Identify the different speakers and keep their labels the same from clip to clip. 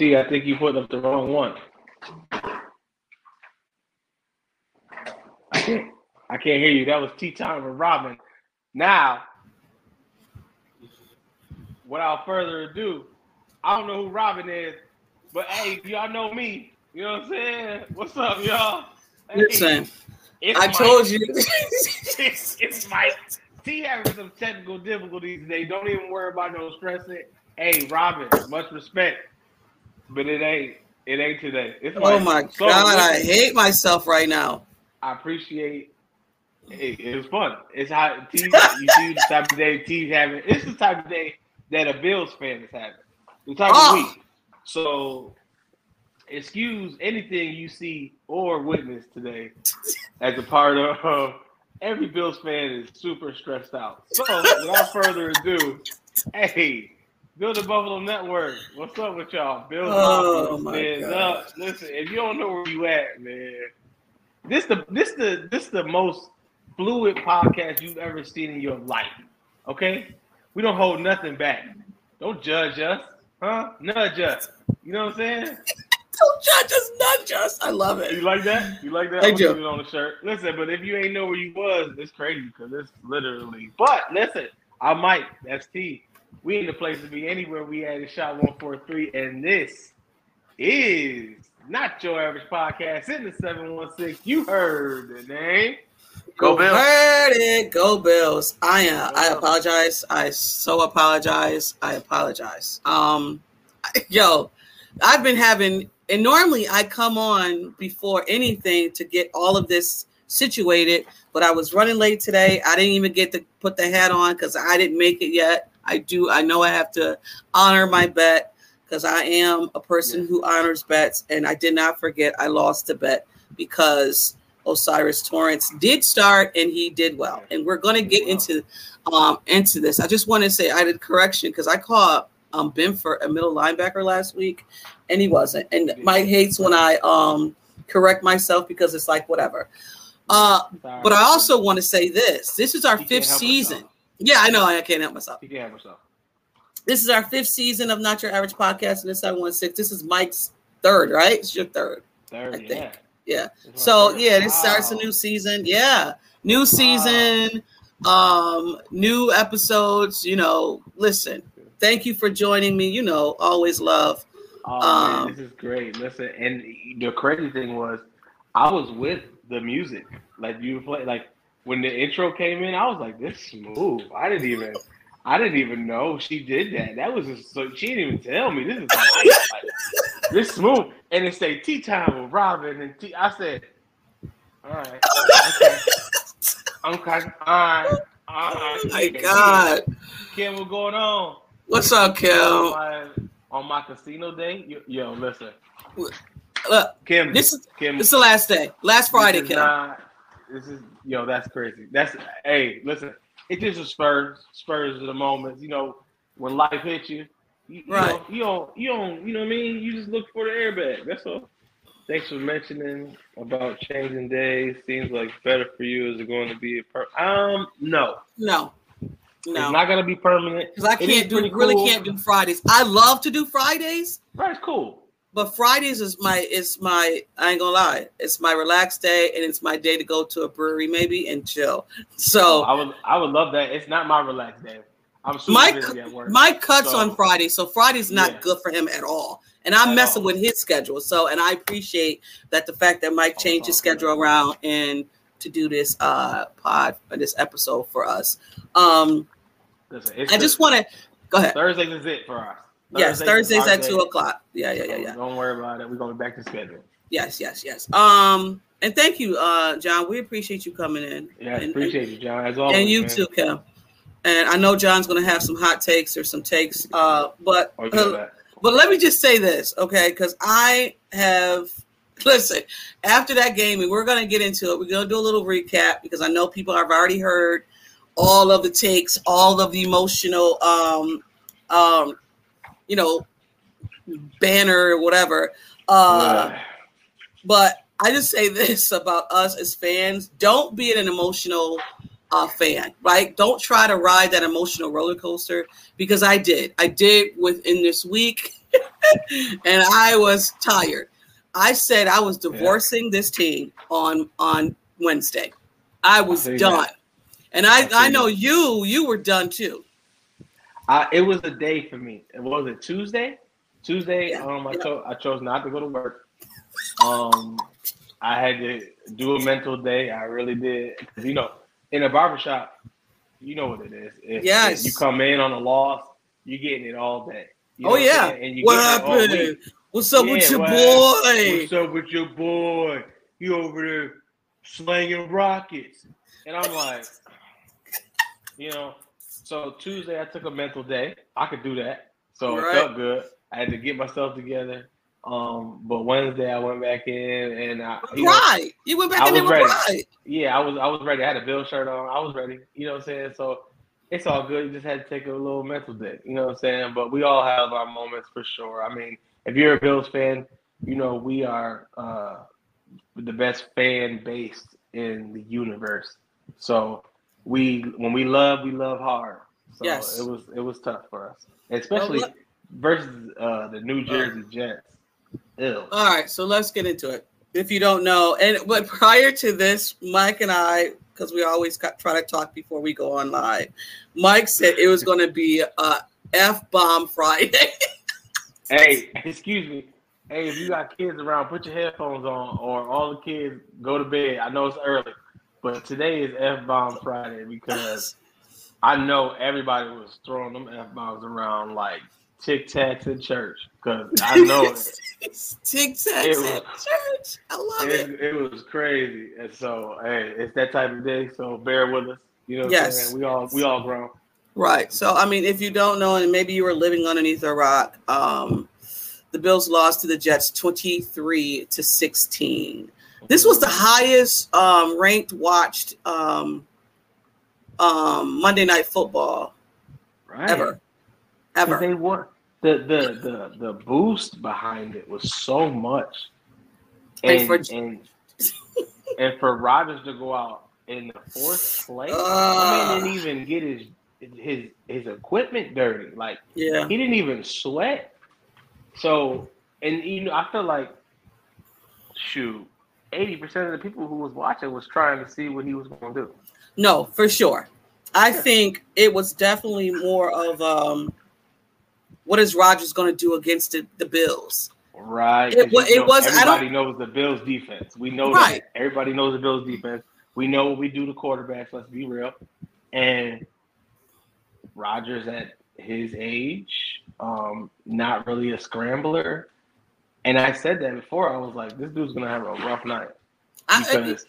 Speaker 1: T, I think you put up the wrong one. I can't. I can't hear you. That was Tea Time with Robin. Now, without further ado, I don't know who Robin is, but hey, y'all know me. You know what I'm saying? What's up, y'all? Hey,
Speaker 2: Listen, I
Speaker 1: Mike.
Speaker 2: told you.
Speaker 1: it's, it's Mike. T having some technical difficulties today. Don't even worry about no stressing. Hey, Robin, much respect, but it ain't. It ain't today. It's
Speaker 2: oh
Speaker 1: Mike.
Speaker 2: my
Speaker 1: So,
Speaker 2: god, I hate myself right now.
Speaker 1: I appreciate. It, it was fun. It's how T. You see the type of day T's having. It's the type of day that a Bills fan is having. The type
Speaker 2: Oh.
Speaker 1: of ah! week. So, excuse anything you see or witness today as a part of. every Bills fan is super stressed out. So, without further ado, hey, Build the Buffalo Network. What's up with y'all? Build
Speaker 2: Oh, my
Speaker 1: up. Listen, if you don't know where you at, man, this the this the this the most fluid podcast you've ever seen in your life. Okay, we don't hold nothing back. Don't judge us, huh? Nudge us. You know what I'm saying?
Speaker 2: Don't judge us, nudge us. I love it.
Speaker 1: You like that? You like that?
Speaker 2: I do.
Speaker 1: put it on the shirt. Listen, but if you ain't know where you was, it's crazy because it's literally. But listen, I might. That's T. We in the place to be anywhere we at is shot one four three, and this is not your average podcast in the seven one six. You heard the name. Go Bills.
Speaker 2: Heard it. Go Bills. I uh, I apologize. I so apologize. I apologize. Um, yo, I've been having, and normally I come on before anything to get all of this situated, but I was running late today. I didn't even get to put the hat on because I didn't make it yet. I do. I know I have to honor my bet because I am a person
Speaker 1: Yeah.
Speaker 2: who honors bets, and I did not forget I lost the bet because O'Cyrus Torrence did start and he did well. And we're going to get
Speaker 1: Wow.
Speaker 2: into um into this. I just want to say I did correction because I called um Benford a middle linebacker last week, and he wasn't. And Mike hates when I um correct myself because it's like whatever. Uh, but I also want to say this: this is our fifth season. Yeah, I know I can't help myself.
Speaker 1: He can have herself.
Speaker 2: This is our fifth season of Not Your Average Podcast in the 716. This is Mike's third, right? It's your third.
Speaker 1: Third,
Speaker 2: I
Speaker 1: yeah.
Speaker 2: think. Yeah.
Speaker 1: It's my
Speaker 2: So yeah, this starts a new season. Yeah. New season, um, new episodes, you know. Listen, thank you for joining me. You know, always love.
Speaker 1: Oh
Speaker 2: Um,
Speaker 1: man, this is great. Listen, and the crazy thing was, I was with the music. Like you play, like when the intro came in, I was like, "This smooth." I didn't even, I didn't even know she did that. That was just so she didn't even tell me. This is like, this smooth, and it say tea time with Robin and I said, "All right, okay, okay, all right, all right."
Speaker 2: Oh my God.
Speaker 1: Kim, what's going on?
Speaker 2: What's up,
Speaker 1: on
Speaker 2: Kim?
Speaker 1: my, on my casino day. Yo, yo, listen,
Speaker 2: Look,
Speaker 1: Kim.
Speaker 2: this is
Speaker 1: Kim.
Speaker 2: this is the last day. Last Friday, Kim.
Speaker 1: not- this is yo. That's crazy. That's hey. Listen, it just a Spurs. Spurs of the moment. You know, when life hits you, you, you
Speaker 2: Right.
Speaker 1: Know, you don't. You don't. You know what I mean. You just look for the airbag. That's all. Thanks for mentioning about changing days. Seems like better for you. Is it going to be a per? Um, no.
Speaker 2: No. no.
Speaker 1: It's not going to be permanent.
Speaker 2: Because I can't do really
Speaker 1: cool.
Speaker 2: can't do Fridays. I love to do Fridays.
Speaker 1: Right, it's cool.
Speaker 2: But Fridays is my is my I ain't gonna lie, it's my relaxed day and it's my day to go to a brewery maybe and chill. So
Speaker 1: I would. I would love that. It's not my relaxed day. I'm super
Speaker 2: Mike
Speaker 1: busy at work.
Speaker 2: Mike cuts
Speaker 1: So-
Speaker 2: on Friday, so Friday's not
Speaker 1: Yeah.
Speaker 2: good for him at all. And I'm
Speaker 1: At
Speaker 2: messing
Speaker 1: all.
Speaker 2: with his schedule. So and I appreciate that the fact that Mike
Speaker 1: Oh,
Speaker 2: changed his
Speaker 1: all
Speaker 2: schedule around and to do this uh pod or this episode for us. Um
Speaker 1: Listen,
Speaker 2: I just want to go ahead.
Speaker 1: Thursdays is it for us.
Speaker 2: Yes, Thursdays at two o'clock. Yeah, yeah, yeah, yeah.
Speaker 1: Don't worry about it. We're gonna be back to schedule.
Speaker 2: Yes, yes, yes. Um, and thank you, uh, John. We appreciate you coming in.
Speaker 1: Yeah,
Speaker 2: and,
Speaker 1: appreciate
Speaker 2: and,
Speaker 1: you, John. As always,
Speaker 2: and you
Speaker 1: man.
Speaker 2: too, Kim. And I know John's gonna have some hot takes or some takes. Uh, but uh, but let me just say this, okay? Because I have listen after that game, and we're gonna get into it. We're gonna do a little recap because I know people have already heard all of the takes, all of the emotional, um, um, you know, banner or whatever. Uh,
Speaker 1: Yeah.
Speaker 2: but I just say this about us as fans: don't be an emotional uh, fan, right? Don't try to ride that emotional roller coaster because I did. I did within this week, and I was tired. I said I was divorcing this team on on Wednesday. I was
Speaker 1: see
Speaker 2: done,
Speaker 1: that.
Speaker 2: and I
Speaker 1: I
Speaker 2: I know
Speaker 1: that.
Speaker 2: you you were done too.
Speaker 1: I, it was a day for me. It was it Tuesday. Tuesday,
Speaker 2: Yeah,
Speaker 1: um, I
Speaker 2: yeah.
Speaker 1: chose I chose not to go to work. Um, I had to do a mental day. I really did. you know, in a barbershop, you know what it is. If,
Speaker 2: Yes.
Speaker 1: if you come in on a loss, you're getting it all day. You know
Speaker 2: Oh yeah,
Speaker 1: saying? and you
Speaker 2: what happened? What's up with your
Speaker 1: what
Speaker 2: boy?
Speaker 1: What's up with your boy? You over there slanging rockets. And I'm like, you know, so Tuesday I took a mental day. I could do that. So
Speaker 2: Right.
Speaker 1: it felt good. I had to get myself together. Um, but Wednesday I went back in and I you know,
Speaker 2: You went back
Speaker 1: I
Speaker 2: in
Speaker 1: was ready.
Speaker 2: pride.
Speaker 1: yeah, I was I was ready. I had a Bill shirt on. I was ready. You know what I'm saying? So it's all good. You just had to take a little mental day. You know what I'm saying? But we all have our moments for sure. I mean, if you're a Bills fan, you know we are uh, the best fan base in the universe. So we when we love, we love hard. So
Speaker 2: Yes.
Speaker 1: it was it was tough for us, especially
Speaker 2: let-
Speaker 1: versus uh, the New Jersey Jets. Ew.
Speaker 2: All right, so let's get into it. If you don't know, and but prior to this, Mike and I, because we always got, try to talk before we go on live, Mike said it was going to be a f bomb Friday.
Speaker 1: Hey, excuse me. Hey, if you got kids around, put your headphones on, or all the kids go to bed. I know it's early, but today is F bomb Friday because I know everybody was throwing them F bombs around like Tic Tacs in church because I know
Speaker 2: Tic Tacs at church. I love it.
Speaker 1: it, it was crazy. And so, hey, it's that type of day. So bear with us. You know what I'm
Speaker 2: Yes.
Speaker 1: We all we all grown.
Speaker 2: Right. So, I mean, if you don't know, and maybe you were living underneath a rock, um, the Bills lost to the Jets 23 to 16. This was the highest um, ranked watched um, um, Monday Night Football
Speaker 1: right.
Speaker 2: ever. Ever.
Speaker 1: They were the the the the boost behind it was so much,
Speaker 2: And
Speaker 1: and
Speaker 2: for-
Speaker 1: and, and for Rodgers to go out in the fourth place. I mean, didn't even get his his his equipment dirty. Like
Speaker 2: Yeah.
Speaker 1: he didn't even sweat. So and you know, I feel like shoot, eighty percent of the people who was watching was trying to see what he was going to do.
Speaker 2: No, for sure. I think it was definitely more of um, what is Rodgers going to do against the, the Bills?
Speaker 1: Right.
Speaker 2: It
Speaker 1: 'cause
Speaker 2: wa- it
Speaker 1: know,
Speaker 2: was- I don't-
Speaker 1: Everybody knows the Bills defense. We know
Speaker 2: Right.
Speaker 1: that. Everybody knows the Bills defense. We know what we do to quarterbacks. Let's be real. And Rodgers at his age, um, not really a scrambler. And I said that before. I was like, this dude's gonna have a rough night
Speaker 2: I,
Speaker 1: because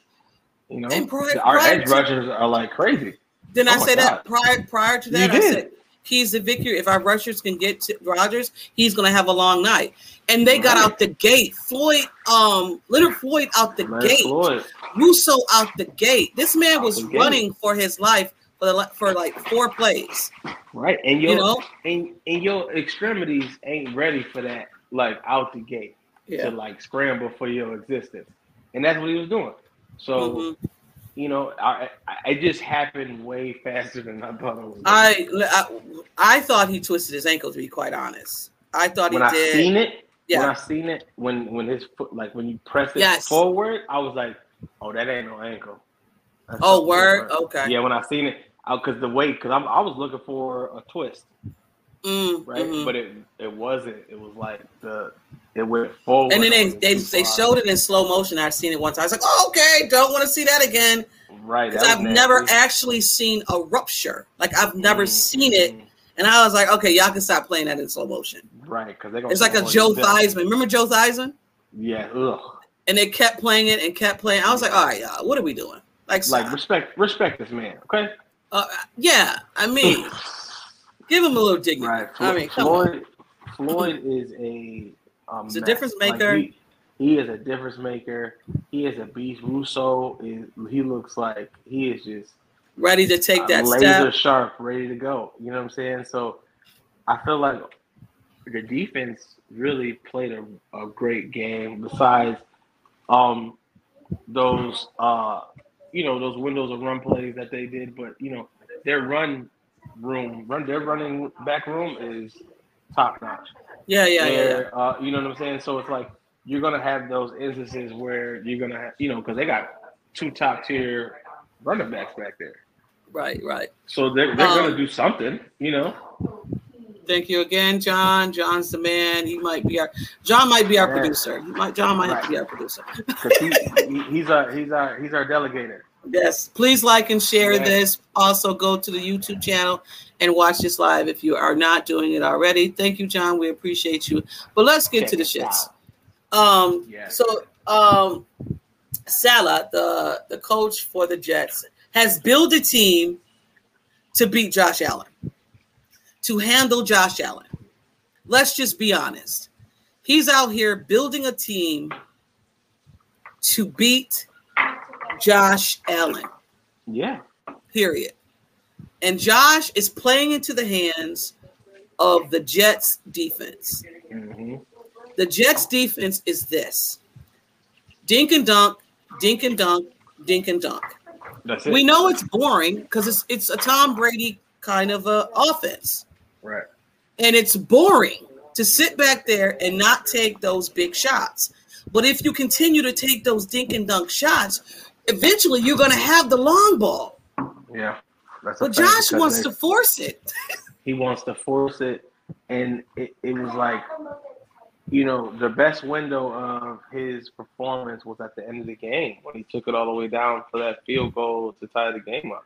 Speaker 1: you know
Speaker 2: prior-
Speaker 1: our
Speaker 2: prior
Speaker 1: edge
Speaker 2: to-
Speaker 1: rushers are like crazy.
Speaker 2: Didn't
Speaker 1: Oh
Speaker 2: I
Speaker 1: my
Speaker 2: say that prior prior to
Speaker 1: You
Speaker 2: that? I
Speaker 1: did.
Speaker 2: said he's the victory. If our rushers can get to Rodgers, he's going to have a long night. And they got
Speaker 1: Right.
Speaker 2: out the gate. Floyd, um, Leonard Floyd out the gate.
Speaker 1: Floyd.
Speaker 2: Rousseau out the gate. This man
Speaker 1: Out
Speaker 2: was running for his life for the, for like four plays.
Speaker 1: Right. And your
Speaker 2: You know?
Speaker 1: and, and your extremities ain't ready for that, like out the gate.
Speaker 2: Yeah.
Speaker 1: to like scramble for your existence, and that's what he was doing. So
Speaker 2: Mhm.
Speaker 1: you know, I, I it just happened way faster than I thought it was.
Speaker 2: I, I I thought he twisted his ankle. To be quite honest, I thought
Speaker 1: when
Speaker 2: he
Speaker 1: I
Speaker 2: did.
Speaker 1: seen it,
Speaker 2: Yeah. when.
Speaker 1: I seen it, when when his foot like when you press it
Speaker 2: Yes.
Speaker 1: forward, I was like, oh, that ain't no ankle. That's
Speaker 2: Oh, word.
Speaker 1: different.
Speaker 2: Okay.
Speaker 1: Yeah, when I seen it, because the weight, because I was looking for a twist,
Speaker 2: Mm,
Speaker 1: right?
Speaker 2: mhm.
Speaker 1: But it it wasn't. It was like the it went forward.
Speaker 2: And then they they, they showed it in slow motion. I've seen it once. I was like, oh, okay, don't want to see that again.
Speaker 1: right.
Speaker 2: Because I've never
Speaker 1: nasty.
Speaker 2: actually seen a rupture. Like I've never
Speaker 1: Mm,
Speaker 2: seen it.
Speaker 1: mm.
Speaker 2: And I was like, okay, y'all can stop playing that in slow motion.
Speaker 1: right? Because they're gonna.
Speaker 2: It's like a Joe. Theismann. Remember Joe Theismann?
Speaker 1: Yeah, ugh.
Speaker 2: And they kept playing it and kept playing. I was like, all right, y'all, what are we doing? Like,
Speaker 1: Like respect, respect this man, okay?
Speaker 2: uh, yeah. I mean, give him a little dignity.
Speaker 1: Right.
Speaker 2: I mean.
Speaker 1: Floyd, Floyd is a. Um,
Speaker 2: a difference
Speaker 1: Like,
Speaker 2: maker.
Speaker 1: he, he is a difference maker. He is a beast. Rousseau is. He looks like he is just
Speaker 2: Ready to take
Speaker 1: uh,
Speaker 2: that
Speaker 1: laser
Speaker 2: step.
Speaker 1: sharp, ready to go. You know what I'm saying? So, I feel like the defense really played a, a great game. Besides, um, those uh, you know, those windows of run plays that they did, but you know, their run room, run their running back room is top notch.
Speaker 2: Yeah, yeah, yeah, yeah.
Speaker 1: Uh, you know what I'm saying? So it's like you're gonna have those instances where you're gonna have, you know, because they got two top tier running backs back there.
Speaker 2: Right, right.
Speaker 1: So they're, they're
Speaker 2: Um,
Speaker 1: gonna do something, you know.
Speaker 2: Thank you again, John. John's the man. He might be our John might be our
Speaker 1: Yeah.
Speaker 2: producer. He might, John might
Speaker 1: Right.
Speaker 2: be our producer.
Speaker 1: he, he's our he's our he's our delegator.
Speaker 2: Yes. Please like and share
Speaker 1: Yeah.
Speaker 2: this. Also go to the YouTube channel and watch this live if you are not doing it already. Thank you, John. We appreciate you. But let's get to the shits. Um
Speaker 1: Yeah.
Speaker 2: so um Saleh, the the coach for the Jets, has built a team to beat Josh Allen, to handle Josh Allen. Let's just be honest. He's out here building a team to beat Josh Allen,
Speaker 1: Yeah.
Speaker 2: period. And Josh is playing into the hands of the Jets defense.
Speaker 1: hmm
Speaker 2: The Jets defense is this dink and dunk, dink and dunk, dink and dunk.
Speaker 1: That's it.
Speaker 2: We know it's boring because it's it's a Tom Brady kind of a offense,
Speaker 1: Right.
Speaker 2: and it's boring to sit back there and not take those big shots. But if you continue to take those dink and dunk shots, eventually you're going to have the long ball.
Speaker 1: Yeah. That's
Speaker 2: But Josh wants
Speaker 1: they-
Speaker 2: to force it.
Speaker 1: he wants to force it and it, it was like you know the best window of his performance was at the end of the game when he took it all the way down for that field goal to tie the game up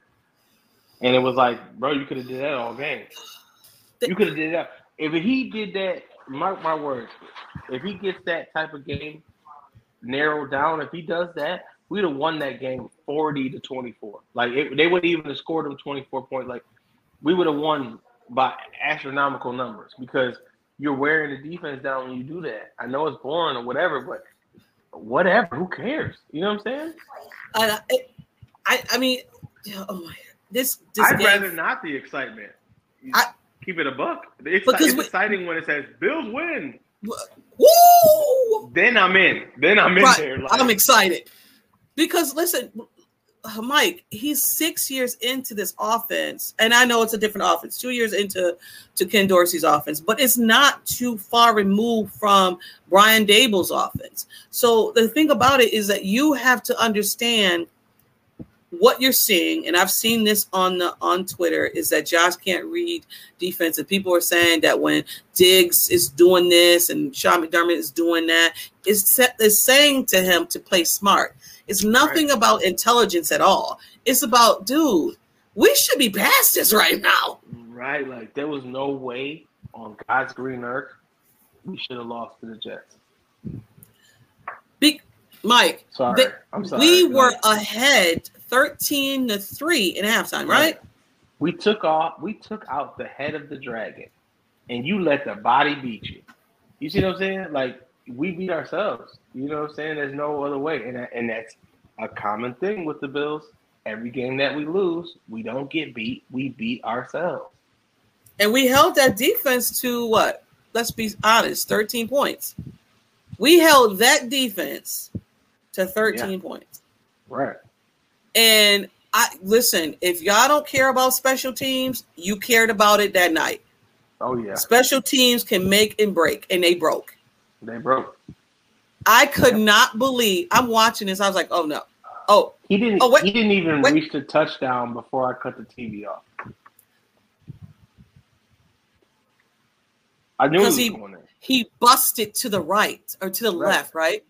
Speaker 1: and it was like bro you could have did that all game you could have did that if he did that mark my words if he gets that type of game narrowed down if he does that we'd have won that game 40 to 24 like it, they wouldn't even have scored him 24 points like we would have won by astronomical numbers because you're wearing the defense down when you do that. I know it's boring or whatever, but whatever, who cares? You know what I'm saying?
Speaker 2: I, I, I mean, oh my, this this
Speaker 1: I'd
Speaker 2: game,
Speaker 1: rather not the excitement.
Speaker 2: I-
Speaker 1: keep it a buck. It's,
Speaker 2: Because
Speaker 1: it's
Speaker 2: we-
Speaker 1: exciting when it says Bills win.
Speaker 2: woo!
Speaker 1: Then I'm in. Then I'm in
Speaker 2: Right.
Speaker 1: there. Like,
Speaker 2: I'm excited because listen, uh, Mike, he's six years into this offense, and I know it's a different offense. Two years into to Ken Dorsey's offense, but it's not too far removed from Brian Daboll's offense. So the thing about it is that you have to understand what you're seeing, and I've seen this on the on Twitter, is that Josh can't read defense, and people are saying that when Diggs is doing this and Sean McDermott is doing that, it's, it's saying to him to play smart. It's nothing about intelligence at all. It's about, dude, we should be past this right now.
Speaker 1: right? Like there was no way on God's green earth we should have lost to the Jets.
Speaker 2: Big Mike,
Speaker 1: Sorry,
Speaker 2: the-
Speaker 1: I'm sorry.
Speaker 2: we were ahead 13 to 3 in halftime, right?
Speaker 1: We took off. We took out the head of the dragon, and you let the body beat you. You see what I'm saying? Like we beat ourselves. You know what I'm saying? There's no other way, and that- and that's a common thing with the Bills. Every game that we lose, we don't get beat. We beat ourselves.
Speaker 2: And we held that defense to what? Let's be honest, 13 points. We held that defense to 13 points.
Speaker 1: Right.
Speaker 2: And I listen, if y'all don't care about special teams, you cared about it that night.
Speaker 1: Oh yeah,
Speaker 2: Special teams can make and break, and they broke.
Speaker 1: they broke.
Speaker 2: I could not believe I'm watching this. I was like, oh no. Oh,
Speaker 1: He didn't.
Speaker 2: Oh, wait.
Speaker 1: he didn't even
Speaker 2: Wait.
Speaker 1: reach the touchdown before I cut the TV off. I knew he
Speaker 2: Because he- he busted to the right or to the
Speaker 1: Right.
Speaker 2: left, right?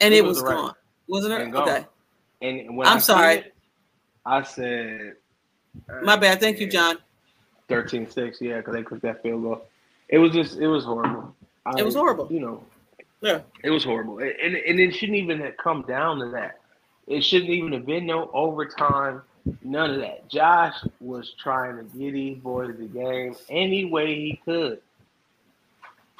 Speaker 2: And
Speaker 1: It
Speaker 2: it
Speaker 1: was
Speaker 2: was
Speaker 1: right.
Speaker 2: gone. Wasn't it? Okay.
Speaker 1: And when
Speaker 2: I'm
Speaker 1: I
Speaker 2: sorry.
Speaker 1: it, I said,
Speaker 2: My uh, bad. Thank you, John.
Speaker 1: 13-6, yeah, because they took that field goal. It was just it was horrible. I,
Speaker 2: It was horrible.
Speaker 1: You know,
Speaker 2: Yeah.
Speaker 1: it was horrible, and and and it shouldn't even have come down to that. It shouldn't even have been no overtime. None of that. Josh was trying to get these boys the game any way he could.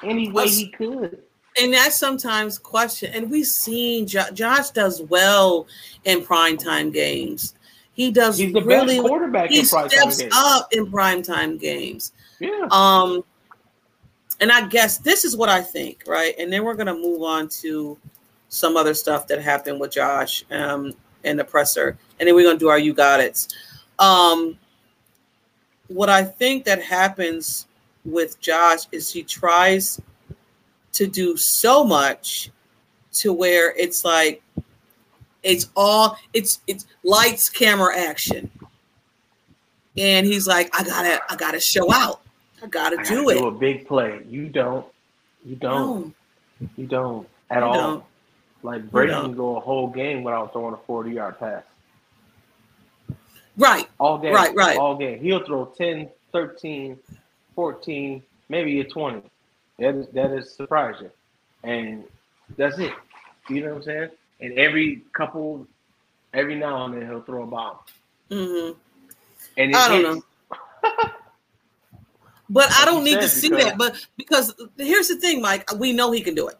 Speaker 1: Any way he could.
Speaker 2: And that's sometimes question. And we've seen jo- Josh does well in primetime games. He does
Speaker 1: He's the
Speaker 2: really.
Speaker 1: best quarterback
Speaker 2: He
Speaker 1: in primetime
Speaker 2: steps
Speaker 1: games.
Speaker 2: up in primetime games.
Speaker 1: Yeah.
Speaker 2: Um, and I guess this is what I think, right? And then we're gonna move on to some other stuff that happened with Josh um, and the presser, and then we're gonna do our you got it. Um, what I think that happens with Josh is he tries to do so much to where it's like it's all it's it's lights camera action and he's like i gotta i gotta show out i gotta
Speaker 1: I
Speaker 2: do
Speaker 1: gotta
Speaker 2: it
Speaker 1: Do a big play. You don't. You don't.
Speaker 2: No,
Speaker 1: You don't at
Speaker 2: you
Speaker 1: all.
Speaker 2: don't.
Speaker 1: Like Brady can go a whole game without throwing a forty-yard pass.
Speaker 2: right
Speaker 1: All game.
Speaker 2: Right, right.
Speaker 1: All game. He'll throw 10, 13, 14, maybe a 20. That is that is surprising. And that's it. You know what I'm saying? And every couple every now and then he'll throw a bomb.
Speaker 2: Mm-hmm.
Speaker 1: And
Speaker 2: I don't
Speaker 1: hits.
Speaker 2: but i don't need to see
Speaker 1: because-
Speaker 2: that but because here's the thing mike we know he can do it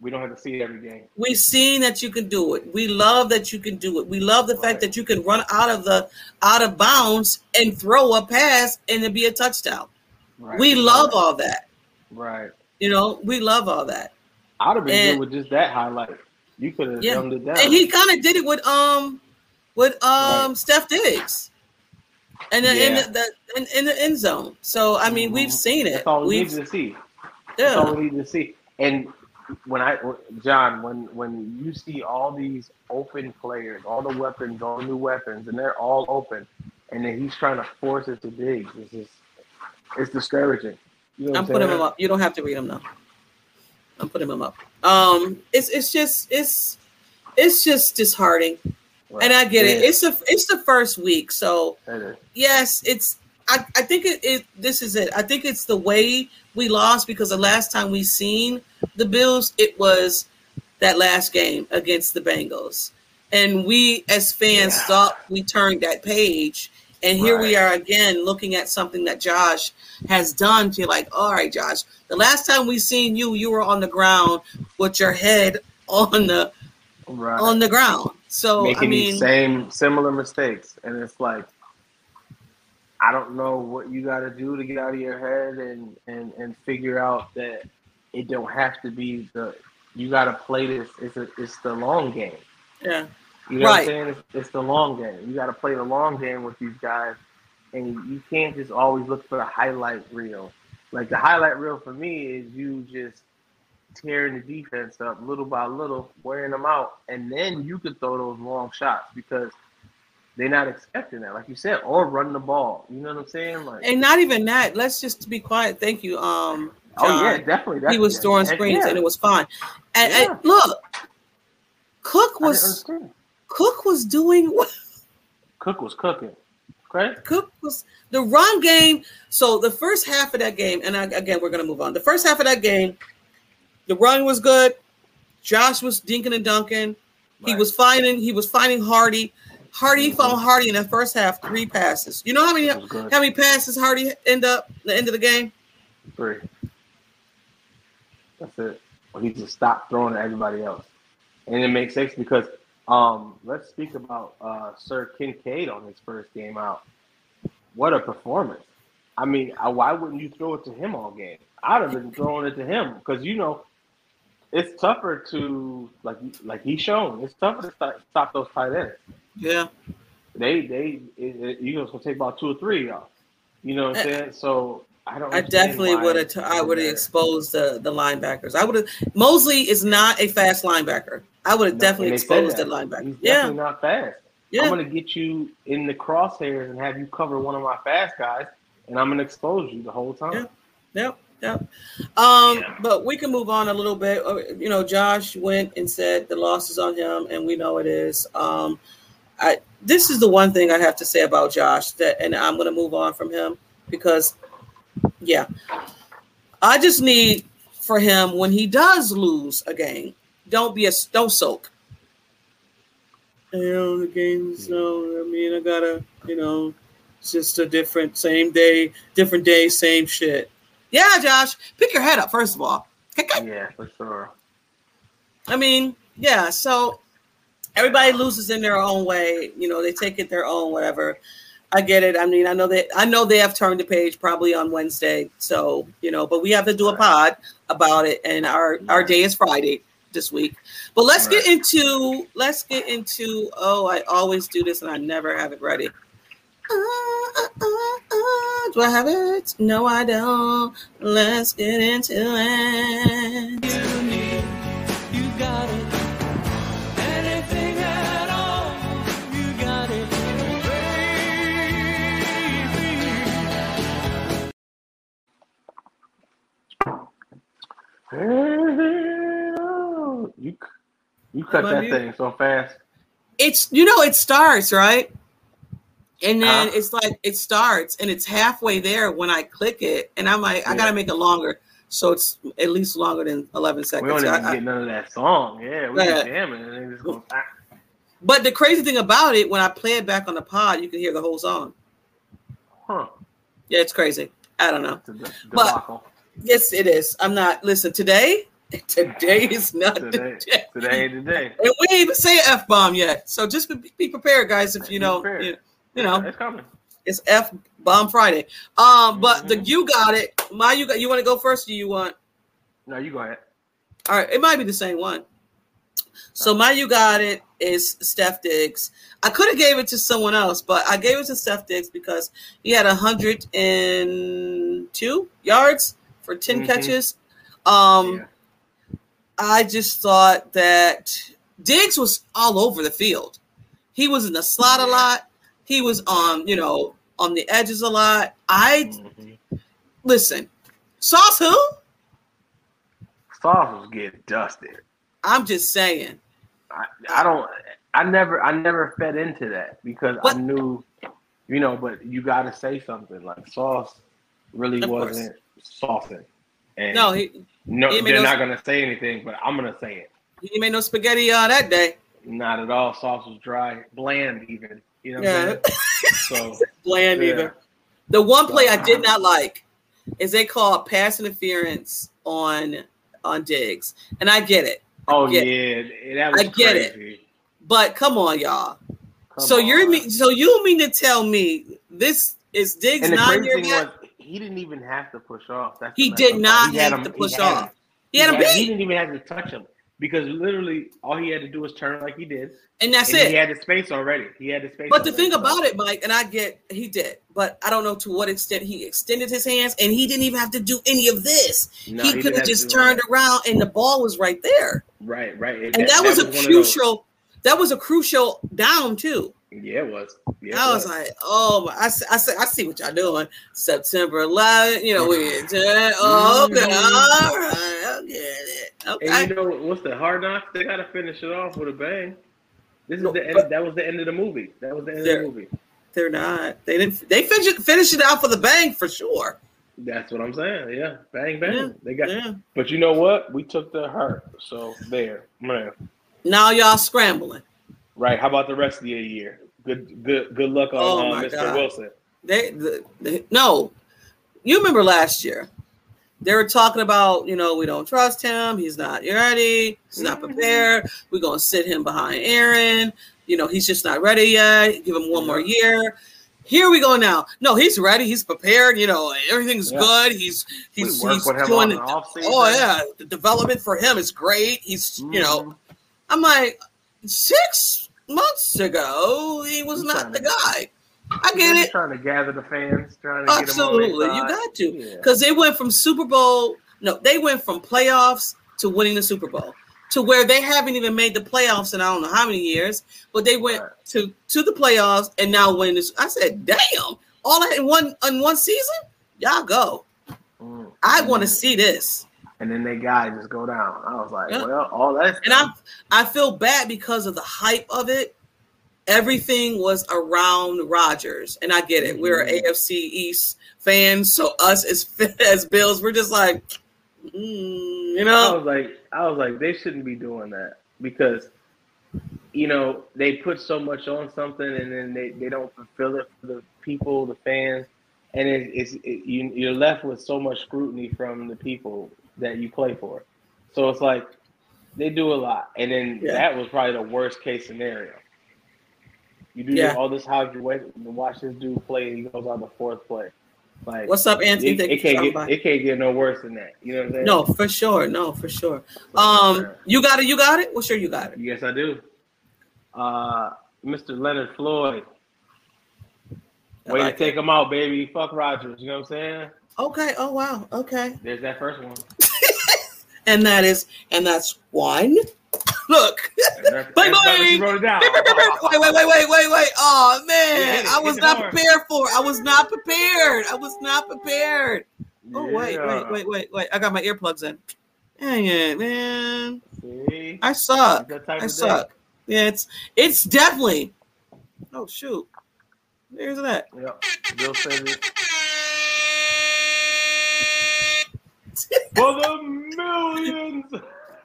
Speaker 1: We don't have to see it every game.
Speaker 2: we've seen that you can do it we love that you can do it we love the fact that you can run out of the out of bounds and throw a pass and it be a touchdown
Speaker 1: Right.
Speaker 2: we love all that
Speaker 1: Right.
Speaker 2: you know we love all that
Speaker 1: I'd have been
Speaker 2: And-
Speaker 1: good with just that highlight. You could have
Speaker 2: Yeah.
Speaker 1: dumbed it down.
Speaker 2: and he kind of did it with um with um
Speaker 1: Right.
Speaker 2: Steph Diggs, and then in the, the in, in the end zone. So I mean, we've
Speaker 1: Mhm.
Speaker 2: seen it.
Speaker 1: That's all we
Speaker 2: We've
Speaker 1: need to see. That's all
Speaker 2: yeah,
Speaker 1: we need to see. And when I, John, when when you see all these open players, all the weapons, all the new weapons, and they're all open, and then he's trying to force it to Diggs, it's just, it's discouraging. You know
Speaker 2: I'm
Speaker 1: I'm
Speaker 2: putting them up. You don't have to read them though. I'm putting them up. Um, it's it's just it's it's just disheartening,
Speaker 1: Right.
Speaker 2: and I get it. It's the it's the first week, so yes, it's. I, I think it, it. This is it. I think it's the way we lost because the last time we seen the Bills, it was that last game against the Bengals, and we as fans
Speaker 1: Yeah.
Speaker 2: thought we turned that page, and here we are again looking at something that Josh has done. To like, all right, Josh, the last time we seen you, you were on the ground with your head on the
Speaker 1: Right.
Speaker 2: on the ground. So
Speaker 1: Making
Speaker 2: I
Speaker 1: these same similar mistakes, and it's like, I don't know what you got to do to get out of your head and and and figure out that it don't have to be the. You got to play this. It's a, it's the long game.
Speaker 2: yeah,
Speaker 1: You know
Speaker 2: Right.
Speaker 1: what I'm saying? It's, it's the long game. You got to play the long game with these guys, and you can't just always look for the highlight reel. Like the highlight reel for me is you just tearing the defense up little by little, wearing them out, and then you can throw those long shots because they're not expecting that, like you said, or run the ball. You know what I'm saying? Like,
Speaker 2: and not even that. Let's just be quiet. Thank you, um.
Speaker 1: oh yeah,
Speaker 2: John.
Speaker 1: definitely.
Speaker 2: he was throwing screens
Speaker 1: yeah.
Speaker 2: and it was fine. And, and look, Cook was. Cook was doing what
Speaker 1: Cook was cooking. Okay.
Speaker 2: Cook was the run game. So the first half of that game, and I, again we're gonna move on. The first half of that game, the run was good. Josh was dinking and dunking. He was finding he was finding Harty. Harty
Speaker 1: Mhm.
Speaker 2: found Harty in the first half, three passes. You know how many
Speaker 1: It was good.
Speaker 2: how many passes Harty end up the end of the game?
Speaker 1: Three. That's it. Or he just stopped throwing at everybody else. And it makes sense because um, let's speak about uh, Sir Kincaid on his first game out. What a performance. I mean, uh, why wouldn't you throw it to him all game? I'd have been throwing it to him because, you know, it's tougher to, like like he's shown, it's tougher to stop, stop those tight ends.
Speaker 2: Yeah.
Speaker 1: They, they, it, it, you know, it's going to take about two or three y'all. You know what I'm saying? So I don't
Speaker 2: I definitely would have. I would have exposed the the linebackers. I would have. Mosley is not a fast linebacker. I would have
Speaker 1: No,
Speaker 2: definitely
Speaker 1: and they said
Speaker 2: exposed the
Speaker 1: that.
Speaker 2: linebacker.
Speaker 1: He's
Speaker 2: Yeah,
Speaker 1: definitely not fast.
Speaker 2: Yeah.
Speaker 1: I'm gonna get you in the crosshairs and have you cover one of my fast guys, and I'm gonna expose you the whole time.
Speaker 2: Yeah. yep, yep. Um,
Speaker 1: Yeah.
Speaker 2: but we can move on a little bit. Uh, You know, Josh went and said the loss is on him, and we know it is. Um, I this is the one thing I have to say about Josh that, and I'm going to move on from him because Yeah. I just need for him when he does lose a game, don't be a don't soak. You know, the game's so I mean I gotta, you know, it's just a different same day, different day, same shit. Yeah, Josh, pick your head up first of all.
Speaker 1: Yeah, for sure.
Speaker 2: I mean, yeah, so everybody loses in their own way, you know, they take it their own whatever. I get it. I mean, I know that I know they have turned the page probably on Wednesday. So, you know, but we have to do a pod about it. And our our day is Friday this week. But let's get into let's get into oh, I always do this and I never have it ready. Uh, uh, uh, uh, do I have it? No, I don't. Let's get into it.
Speaker 3: You you
Speaker 1: cut
Speaker 2: I
Speaker 1: that
Speaker 2: muted?
Speaker 1: thing so fast.
Speaker 2: It's you know, it starts, right? And then
Speaker 1: Huh?
Speaker 2: it's like it starts and it's halfway there when I click it, and I'm like, I gotta make it longer. So it's at least longer than 11 seconds.
Speaker 1: We don't even
Speaker 2: I-
Speaker 1: get none of that song. Yeah, we
Speaker 2: Yeah.
Speaker 1: just it. and then just go. ah.
Speaker 2: but the crazy thing about it, when I play it back on the pod, you can hear the whole song.
Speaker 1: Huh.
Speaker 2: Yeah, it's crazy. I don't know.
Speaker 1: It's a de-
Speaker 2: But-. Yes, it is. I'm not. Listen, today, today is not
Speaker 1: Today,
Speaker 2: the day.
Speaker 1: today ain't the day.
Speaker 2: And we ain't even say f bomb yet. So just be, be prepared, guys. If you know, you, you know,
Speaker 1: it's coming.
Speaker 2: it's f bomb Friday. Um, but the
Speaker 1: Mhm.
Speaker 2: you got it. My you got. You want to go first? Or you want?
Speaker 1: No, you go ahead.
Speaker 2: All right, it might be the same one. So my you got it is Steph Diggs. I could have gave it to someone else, but I gave it to Steph Diggs because he had hundred and two yards for 10
Speaker 1: Mhm.
Speaker 2: catches. Um,
Speaker 1: Yeah.
Speaker 2: I just thought that Diggs was all over the field. He was in the slot a lot. He was on, you know, on the edges a lot. I
Speaker 1: Mhm.
Speaker 2: listen. Sauce who?
Speaker 1: Sauce was getting dusted.
Speaker 2: I'm just saying.
Speaker 1: I, I don't. I never. I never fed into that because I knew, you know. But you got to say something. Like Sauce really
Speaker 2: Of course.
Speaker 1: Saucing. And
Speaker 2: No, he
Speaker 1: no,
Speaker 2: he
Speaker 1: they're
Speaker 2: no-
Speaker 1: not gonna say anything. But I'm gonna say it.
Speaker 2: he made no spaghetti uh, that day.
Speaker 1: Not at all. Sauce was dry, bland, even. You know what
Speaker 2: Yeah.
Speaker 1: So
Speaker 2: Bland
Speaker 1: Yeah.
Speaker 2: either. The one play I did not like is they call pass interference on on Diggs, and I get it.
Speaker 1: Oh
Speaker 2: get-
Speaker 1: yeah, that was
Speaker 2: I get it. But come on, y'all.
Speaker 1: Come
Speaker 2: so you're me. So you mean to tell me this is Diggs
Speaker 1: And the
Speaker 2: nine
Speaker 1: crazy
Speaker 2: year
Speaker 1: thing was, he didn't even have to push off. That's
Speaker 2: He did not.
Speaker 1: He
Speaker 2: have
Speaker 1: him-
Speaker 2: to push
Speaker 1: he had
Speaker 2: off. He had
Speaker 1: He didn't even have to touch him because literally all he had to do was turn like he did,
Speaker 2: and that's
Speaker 1: and
Speaker 2: it.
Speaker 1: he had the space already. He had the space.
Speaker 2: But the thing about it, Mike, and I get he did, but I don't know to what extent he extended his hands, and he didn't even have to do any of this.
Speaker 1: No,
Speaker 2: he
Speaker 1: didn't
Speaker 2: could have just turned
Speaker 1: that.
Speaker 2: around, and the ball was right there.
Speaker 1: Right, right,
Speaker 2: And that, was, a
Speaker 1: one of those-
Speaker 2: crucial. That was a crucial down too.
Speaker 1: Yeah, it was. Yeah,
Speaker 2: I
Speaker 1: it
Speaker 2: was like, oh, my, I, see- I, see- I see what y'all doing. September 11th, you know, we oh, okay,
Speaker 1: Mhm.
Speaker 2: all right, I get it. Okay.
Speaker 1: And you know what's the hard knock? They got to finish it off with a bang. This is
Speaker 2: No,
Speaker 1: the end. that was the end of the movie. That was the end of the movie.
Speaker 2: They're not. They didn't. They finish it, finish it out for the bang for sure.
Speaker 1: That's what I'm saying. Yeah, bang bang.
Speaker 2: Yeah,
Speaker 1: They got.
Speaker 2: Yeah.
Speaker 1: But you know what? We took the hurt. So there, man.
Speaker 2: Now y'all scrambling.
Speaker 1: Right. How about the rest of the year? Good, good, good luck on
Speaker 2: Oh,
Speaker 1: uh, Mr.
Speaker 2: God.
Speaker 1: Wilson.
Speaker 2: They, the, the, no, you remember last year? They were talking about, you know, we don't trust him. He's not ready. He's not
Speaker 1: Mm-hmm.
Speaker 2: prepared. We're gonna sit him behind Aaron. You know, he's just not ready yet. Give him one more year. Here we go now. No, he's ready. He's prepared. You know, everything's
Speaker 1: Yeah.
Speaker 2: good. He's
Speaker 1: We
Speaker 2: he's,
Speaker 1: work
Speaker 2: he's
Speaker 1: with him
Speaker 2: doing.
Speaker 1: on the offseason.
Speaker 2: Oh yeah, the development for him is great. He's you know,
Speaker 1: Mhm.
Speaker 2: I'm like six months ago he was
Speaker 1: He's
Speaker 2: not the
Speaker 1: to-
Speaker 2: guy. I get it.
Speaker 1: Trying to gather the fans, trying to get
Speaker 2: Absolutely, you got to
Speaker 1: Yeah.
Speaker 2: because they went from Super Bowl. No, they went from playoffs to winning the Super Bowl to where they haven't even made the playoffs in I don't know how many years, but they went
Speaker 1: Right.
Speaker 2: to to the playoffs and now win this. I said, damn, all that in one in one season. Y'all go.
Speaker 1: Mm.
Speaker 2: I want to
Speaker 1: Mhm.
Speaker 2: see this.
Speaker 1: And then they guys just go down. I was like,
Speaker 2: Yeah.
Speaker 1: well, all that.
Speaker 2: And I I feel bad because of the hype of it. everything was around Rodgers, and I get it. We're
Speaker 1: Mhm.
Speaker 2: AFC East fans, so us as as Bills, we're just like, mm, you know.
Speaker 1: I was like, I was like, they shouldn't be doing that because, you know, they put so much on something and then they, they don't fulfill it for the people, the fans, and it, it's it, you, you're left with so much scrutiny from the people that you play for. So it's like they do a lot, and then
Speaker 2: Yeah.
Speaker 1: that was probably the worst case scenario. You do
Speaker 2: Yeah.
Speaker 1: all this hype, you wait watch this dude play, and he goes on the fourth play. Like
Speaker 2: what's up, Anthony?
Speaker 1: it, it can't get
Speaker 2: by.
Speaker 1: it can't get no worse than that. You know what I'm saying?
Speaker 2: No, for sure, no, for sure. Um, you got it, you got it. Well, sure, you got it.
Speaker 1: Yes, I do. Uh, Mr. Leonard Floyd. Way
Speaker 2: like
Speaker 1: to take him out, baby. Fuck Rodgers. You know what I'm saying?
Speaker 2: Okay. Oh wow. Okay.
Speaker 1: There's that first one.
Speaker 2: And that is, and that's one. Look. Bye, bye.
Speaker 1: she wrote it down.
Speaker 2: wait, wait, wait, wait, wait, wait. Oh man,
Speaker 1: Yeah, hit it,
Speaker 2: I was not prepared for. I was not prepared. I was not prepared. Oh wait, wait, wait, wait, wait. I got my earplugs in. Dang it, man.
Speaker 1: See?
Speaker 2: I suck. I suck. Yeah, it's it's definitely. Oh shoot. There's that.
Speaker 1: Day. Yep. Bill says it. For the millions.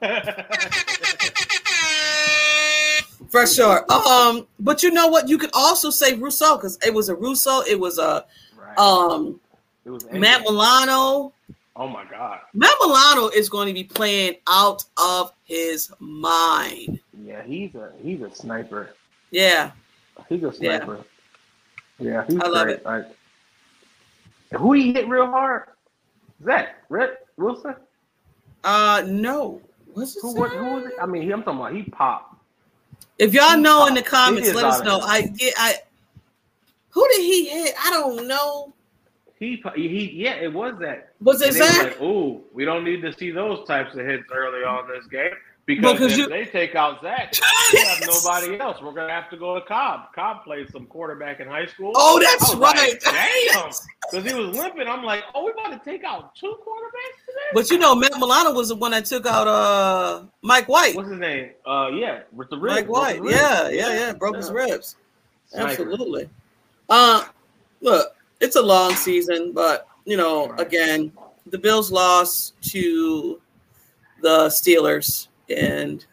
Speaker 2: For sure. Um, but you know what? You could also say Rousseau because it was a Rousseau. It was a
Speaker 1: right.
Speaker 2: um
Speaker 1: it was
Speaker 2: Matt. Milano.
Speaker 1: Oh my god.
Speaker 2: Matt Milano is going to be playing out of his mind.
Speaker 1: Yeah, he's a he's a sniper.
Speaker 2: Yeah.
Speaker 1: He's a sniper. Yeah, he's
Speaker 2: I love
Speaker 1: great.
Speaker 2: it.
Speaker 1: Like, who he hit real hard? Zach, Rhett Wilson.
Speaker 2: Uh no. What's his
Speaker 1: Who, what, who was it? I mean, he, I'm talking about he popped.
Speaker 2: If y'all know in the comments, let us know. I get I who did he hit? I don't know.
Speaker 1: He, he, yeah, it was that.
Speaker 2: Was it
Speaker 1: And they were
Speaker 2: Zach?
Speaker 1: like, "Ooh, we don't need to see those types of hits early on this game because if
Speaker 2: you-
Speaker 1: they take out Zach, we have nobody else. We're gonna have to go to Cobb. Cobb played some quarterback in high school.
Speaker 2: Oh, that's
Speaker 1: was like,
Speaker 2: right.
Speaker 1: Damn, because he was limping. I'm like, oh, we're about to take out two quarterbacks today.
Speaker 2: But you know, Matt Milano was the one that took out uh Mike White.
Speaker 1: What's his name? Uh, yeah, with the ribs.
Speaker 2: Mike White. Yeah, yeah, yeah. Broke his ribs.
Speaker 1: Sniper.
Speaker 2: Absolutely. Uh look, it's a long season, but you know,
Speaker 1: Right.
Speaker 2: again, the Bills lost to the Steelers and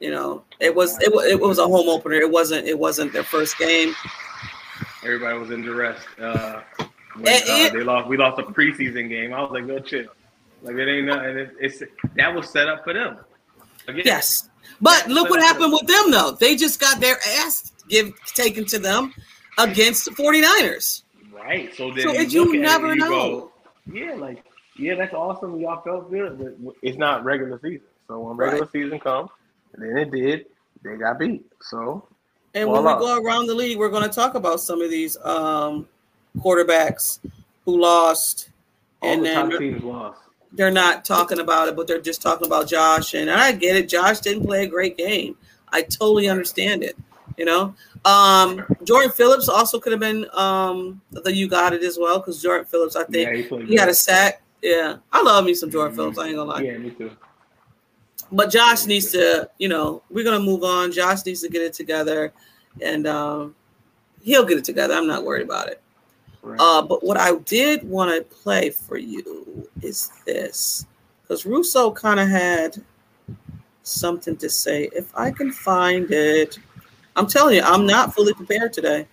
Speaker 2: you know, it was it, it was a home opener. It wasn't it wasn't their first game.
Speaker 1: Everybody was in duress. Uh, when, uh,
Speaker 2: it-
Speaker 1: they lost. We lost a preseason game. I was like, go chill. Like it ain't nothing. It, it's that was set up for them. Again,
Speaker 2: Yes. But look what happened with them though. They just got their ass give taken to them against the 49ers.
Speaker 1: Right. So then
Speaker 2: So
Speaker 1: you
Speaker 2: you
Speaker 1: look at it
Speaker 2: never
Speaker 1: you
Speaker 2: know.
Speaker 1: go, yeah, like yeah, that's awesome. Y'all felt good, but it's not regular season. So when regular
Speaker 2: Right.
Speaker 1: season comes, and then it did, they got beat. So
Speaker 2: And when we go around the league, we're going to talk about some of these um, quarterbacks who lost,
Speaker 1: all
Speaker 2: and
Speaker 1: the
Speaker 2: then
Speaker 1: teams lost.
Speaker 2: they're not talking about it, but they're just talking about Josh. And I get it. Josh didn't play a great game. I totally understand it. You know, um, Jordan Phillips also could have been um, the you got it as well because Jordan Phillips, I think,
Speaker 1: Yeah, he
Speaker 2: he had a sack. Yeah, I love me some Jordan Phillips. I ain't gonna lie.
Speaker 1: Yeah, me too.
Speaker 2: But Josh needs to, you know, we're gonna move on. Josh needs to get it together, and um, he'll get it together. I'm not worried about it.
Speaker 1: Right.
Speaker 2: Uh, but what I did want to play for you is this, because Rousseau kind of had something to say. If I can find it, I'm telling you, I'm not fully prepared today.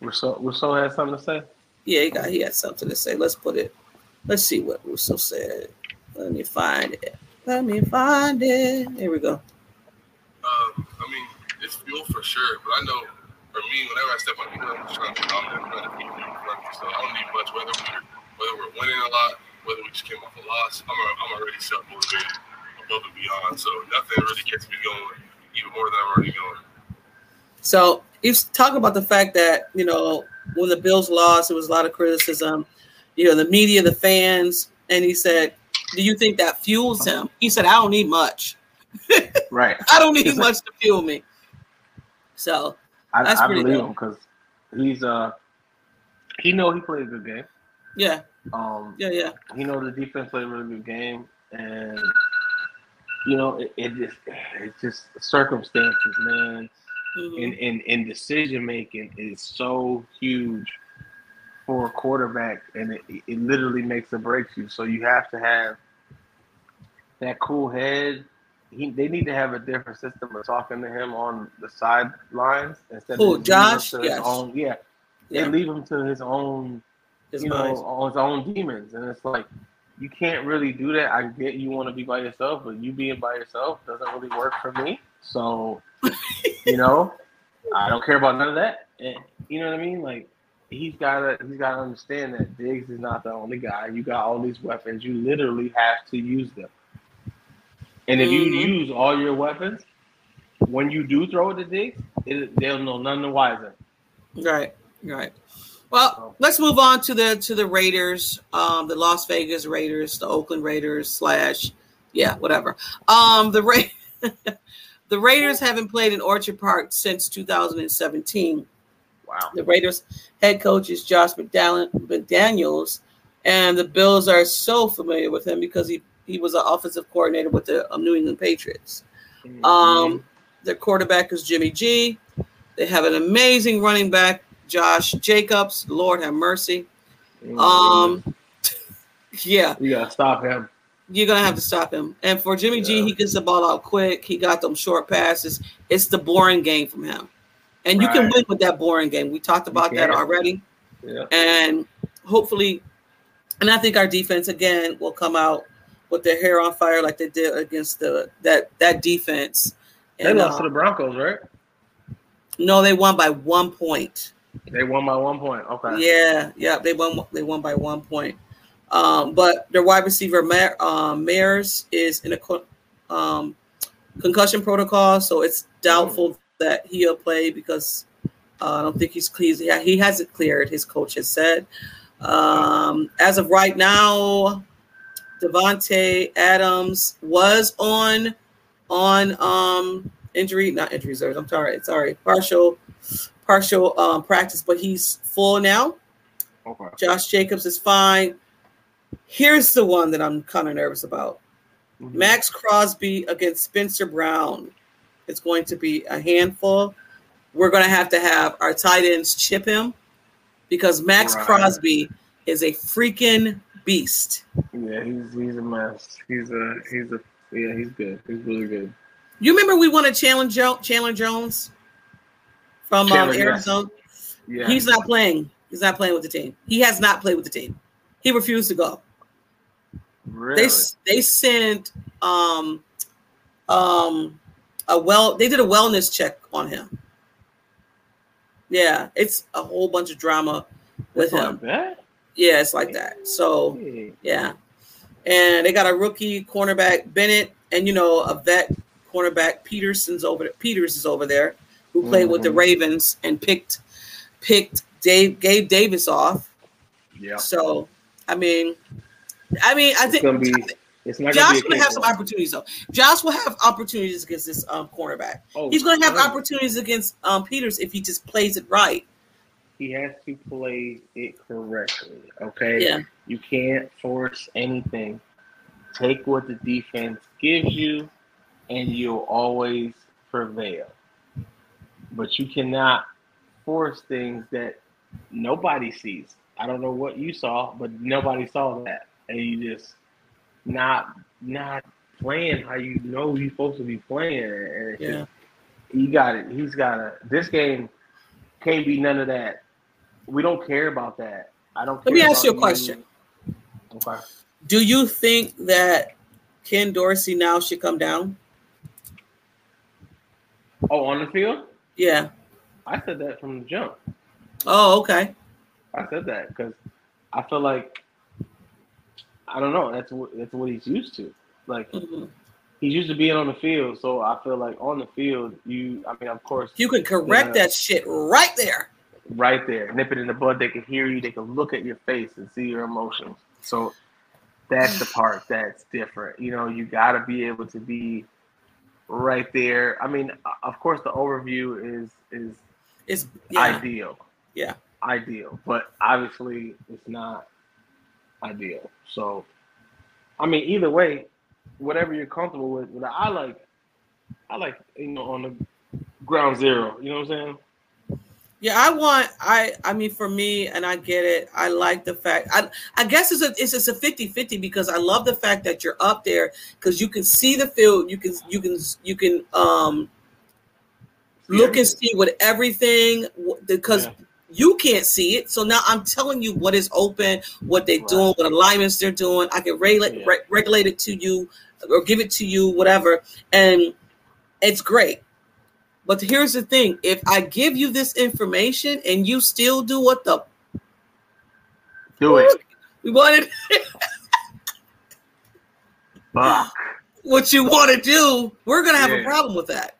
Speaker 1: Rousseau, Rousseau had something to say.
Speaker 2: Yeah, he got he had something to say. Let's put it. Let's see what Rousseau said. Let me find it. Let me find it. Here we go.
Speaker 4: Um, I mean, it's fuel for sure, but I know for me, whenever I step on the field, I'm just trying to be dominant, trying to beat people in front of me. So I don't need much, whether we're whether we're winning a lot, whether we just came off a loss. I'm, a, I'm already self motivated, above and beyond. So nothing really gets me going, even more than I'm already going.
Speaker 2: So he's talking about the fact that you know when the Bills lost, there was a lot of criticism. You know, the media, the fans, and he said, "Do you think that fuels him?" He said, "I don't need much.
Speaker 1: Right.
Speaker 2: I don't need much to fuel me." So
Speaker 1: I,
Speaker 2: That's
Speaker 1: I
Speaker 2: pretty
Speaker 1: believe
Speaker 2: dope.
Speaker 1: him because he's uh he know he played a good game.
Speaker 2: yeah,
Speaker 1: Um,
Speaker 2: yeah, yeah.
Speaker 1: he know the defense played a really good game, and you know it, it just it's just circumstances, man.
Speaker 2: Mhm.
Speaker 1: And, in, in decision making is so huge for a quarterback, and it, it literally makes or breaks you. So you have to have that cool head. He, they need to have a different system of talking to him on the sidelines instead
Speaker 2: Who,
Speaker 1: of
Speaker 2: Josh?
Speaker 1: to his own. Yeah, they leave him to his own
Speaker 2: His
Speaker 1: you
Speaker 2: mind.
Speaker 1: know, on his own demons. And it's like, you can't really do that. I get you want to be by yourself, but you being by yourself doesn't really work for me. So, you know, I don't care about none of that. And you know what I mean? Like, he's gotta he's gotta understand that Diggs is not the only guy. You got all these weapons. You literally have to use them. And if you
Speaker 2: Mhm.
Speaker 1: use all your weapons, when you do throw it to Diggs, it, they'll know none the wiser.
Speaker 2: Right, right. Well,
Speaker 1: So-
Speaker 2: let's move on to the to the Raiders, um, the Las Vegas Raiders, the Oakland Raiders slash, yeah, whatever. Um, the Ra- the Raiders haven't played in Orchard Park since 2017.
Speaker 1: Wow.
Speaker 2: The Raiders head coach is Josh McDaniel- McDaniels, and the Bills are so familiar with him because he he was an offensive coordinator with the um, New England Patriots.
Speaker 1: Mm-hmm.
Speaker 2: Um, their quarterback is Jimmy G. They have an amazing running back, Josh Jacobs. Lord have mercy.
Speaker 1: Mhm.
Speaker 2: Um, yeah,
Speaker 1: you gotta stop him.
Speaker 2: you're gonna have to stop him. And for Jimmy G,
Speaker 1: Yeah.
Speaker 2: he gets the ball out quick. He got them short passes. It's the boring game from him, and you can win with that boring game. We talked about that already,
Speaker 1: Yeah.
Speaker 2: and hopefully, and I think our defense again will come out with their hair on fire like they did against the that that defense.
Speaker 1: They lost
Speaker 2: uh,
Speaker 1: to the Broncos, right?
Speaker 2: no, they won by one point.
Speaker 1: They won by one point. Okay.
Speaker 2: Yeah, yeah, they won. They won by one point. Um, but their wide receiver Ma- um, Meyers is in a co- um, concussion protocol, so it's doubtful that he'll play because uh, I don't think he's cleared. Yeah, he hasn't cleared. His coach has said. Um, as of right now, Davante Adams was on on um injury, not injury reserve. I'm sorry, sorry, partial partial um, practice, but he's full now.
Speaker 1: Okay.
Speaker 2: Josh Jacobs is fine. Here's the one that I'm kind of nervous about.
Speaker 1: Mhm.
Speaker 2: Maxx Crosby against Spencer Brown. It's going to be a handful. We're going to have to have our tight ends chip him because Maxx
Speaker 1: Right.
Speaker 2: Crosby is a freaking beast.
Speaker 1: Yeah, he's he's a mess. He's a he's a yeah, he's good. He's really good.
Speaker 2: You remember we wanted Chandler, jo- Chandler Jones from um. Arizona?
Speaker 1: Yeah.
Speaker 2: He's not playing. He's not playing with the team. He has not played with the team. He refused to go.
Speaker 1: really
Speaker 2: They they sent um um a well they did a wellness check on him. Yeah, it's a whole bunch of drama with
Speaker 1: It's
Speaker 2: him.
Speaker 1: like?
Speaker 2: Yeah, it's like that. So
Speaker 1: Yeah.
Speaker 2: And they got a rookie cornerback Bennett and you know a vet cornerback Peterson's over Peters is over there who played with the
Speaker 1: Mhm.
Speaker 2: Ravens and picked picked Dave Gabe Davis off.
Speaker 1: Yeah.
Speaker 2: So I mean I mean I think
Speaker 1: it's not
Speaker 2: Josh
Speaker 1: gonna
Speaker 2: have some opportunities though. Josh will have opportunities against this um cornerback.
Speaker 1: Oh,
Speaker 2: He's going to have opportunities against um Peters if he just plays it right.
Speaker 1: He has to play it correctly. Okay.
Speaker 2: Yeah.
Speaker 1: You can't force anything. Take what the defense gives you, and you'll always prevail. But you cannot force things that nobody sees. I don't know what you saw, but nobody saw that, and you just not not playing how you know you're supposed to be playing. And
Speaker 2: Yeah.
Speaker 1: just, he got it. He's got to. This game can't be none of that. We don't care about that. I don't.
Speaker 2: Let me ask you a question.
Speaker 1: Okay.
Speaker 2: Do you think that Ken Dorsey now should come down?
Speaker 1: Oh, on the field,
Speaker 2: Yeah.
Speaker 1: I said that from the jump.
Speaker 2: Oh, okay.
Speaker 1: I said that because I feel like I don't know. That's what that's what he's used to. Like
Speaker 2: Mhm.
Speaker 1: he's used to being on the field, so I feel like on the field, you. I mean, of course,
Speaker 2: You can correct
Speaker 1: Yeah.
Speaker 2: that shit right there.
Speaker 1: right there, nip it in the bud. They can hear you. They can look at your face and see your emotions. So that's the part that's different. You know, you got to be able to be right there. I mean, of course, the overview is is
Speaker 2: is yeah.
Speaker 1: ideal.
Speaker 2: Yeah.
Speaker 1: Ideal. But obviously it's not ideal. So I mean either way, whatever you're comfortable with, but I like I like you know on the ground zero. You know what I'm saying?
Speaker 2: Yeah, I want I I mean for me and I get it. I like the fact I I guess it's a it's just a 50-50 because I love the fact that you're up there because you can see the field, you can you can you can um look and see what everything because
Speaker 1: Yeah.
Speaker 2: You can't see it. So now I'm telling you what is open, what they're
Speaker 1: Right.
Speaker 2: doing, what alignments they're doing. I can regulate
Speaker 1: Yeah.
Speaker 2: re- regulate it to you or give it to you, whatever, and it's great. But here's the thing: if I give you this information and you still do what the
Speaker 1: Do it.
Speaker 2: we wanted,
Speaker 1: Fuck.
Speaker 2: what you want to do, we're gonna have a problem with that.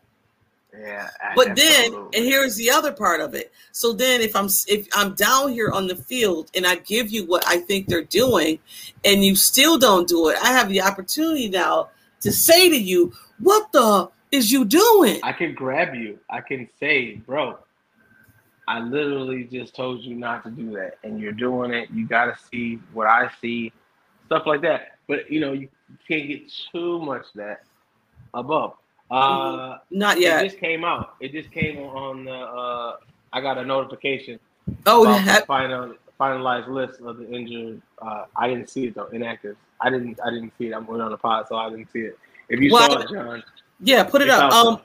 Speaker 1: Yeah.
Speaker 2: But then,
Speaker 1: absolutely.
Speaker 2: and here's the other part of it. So then, if I'm if I'm down here on the field and I give you what I think they're doing, and you still don't do it, I have the opportunity now to say to you, "What the is you doing?"
Speaker 1: I can grab you. I can say, bro, I literally just told you not to do that, and you're doing it. You got to see what I see, stuff like that. But you know, you can't get too much of that above. Uh,
Speaker 2: Not yet.
Speaker 1: it just came out. It just came on the. Uh, I got a notification
Speaker 2: Oh,
Speaker 1: about the
Speaker 2: that,
Speaker 1: final finalized list of the injured. Uh, I didn't see it though. Inactive. I didn't. I didn't see it. I'm going on the pod, so I didn't see it. If you
Speaker 2: Well,
Speaker 1: saw it, John,
Speaker 2: yeah, put it up. Um,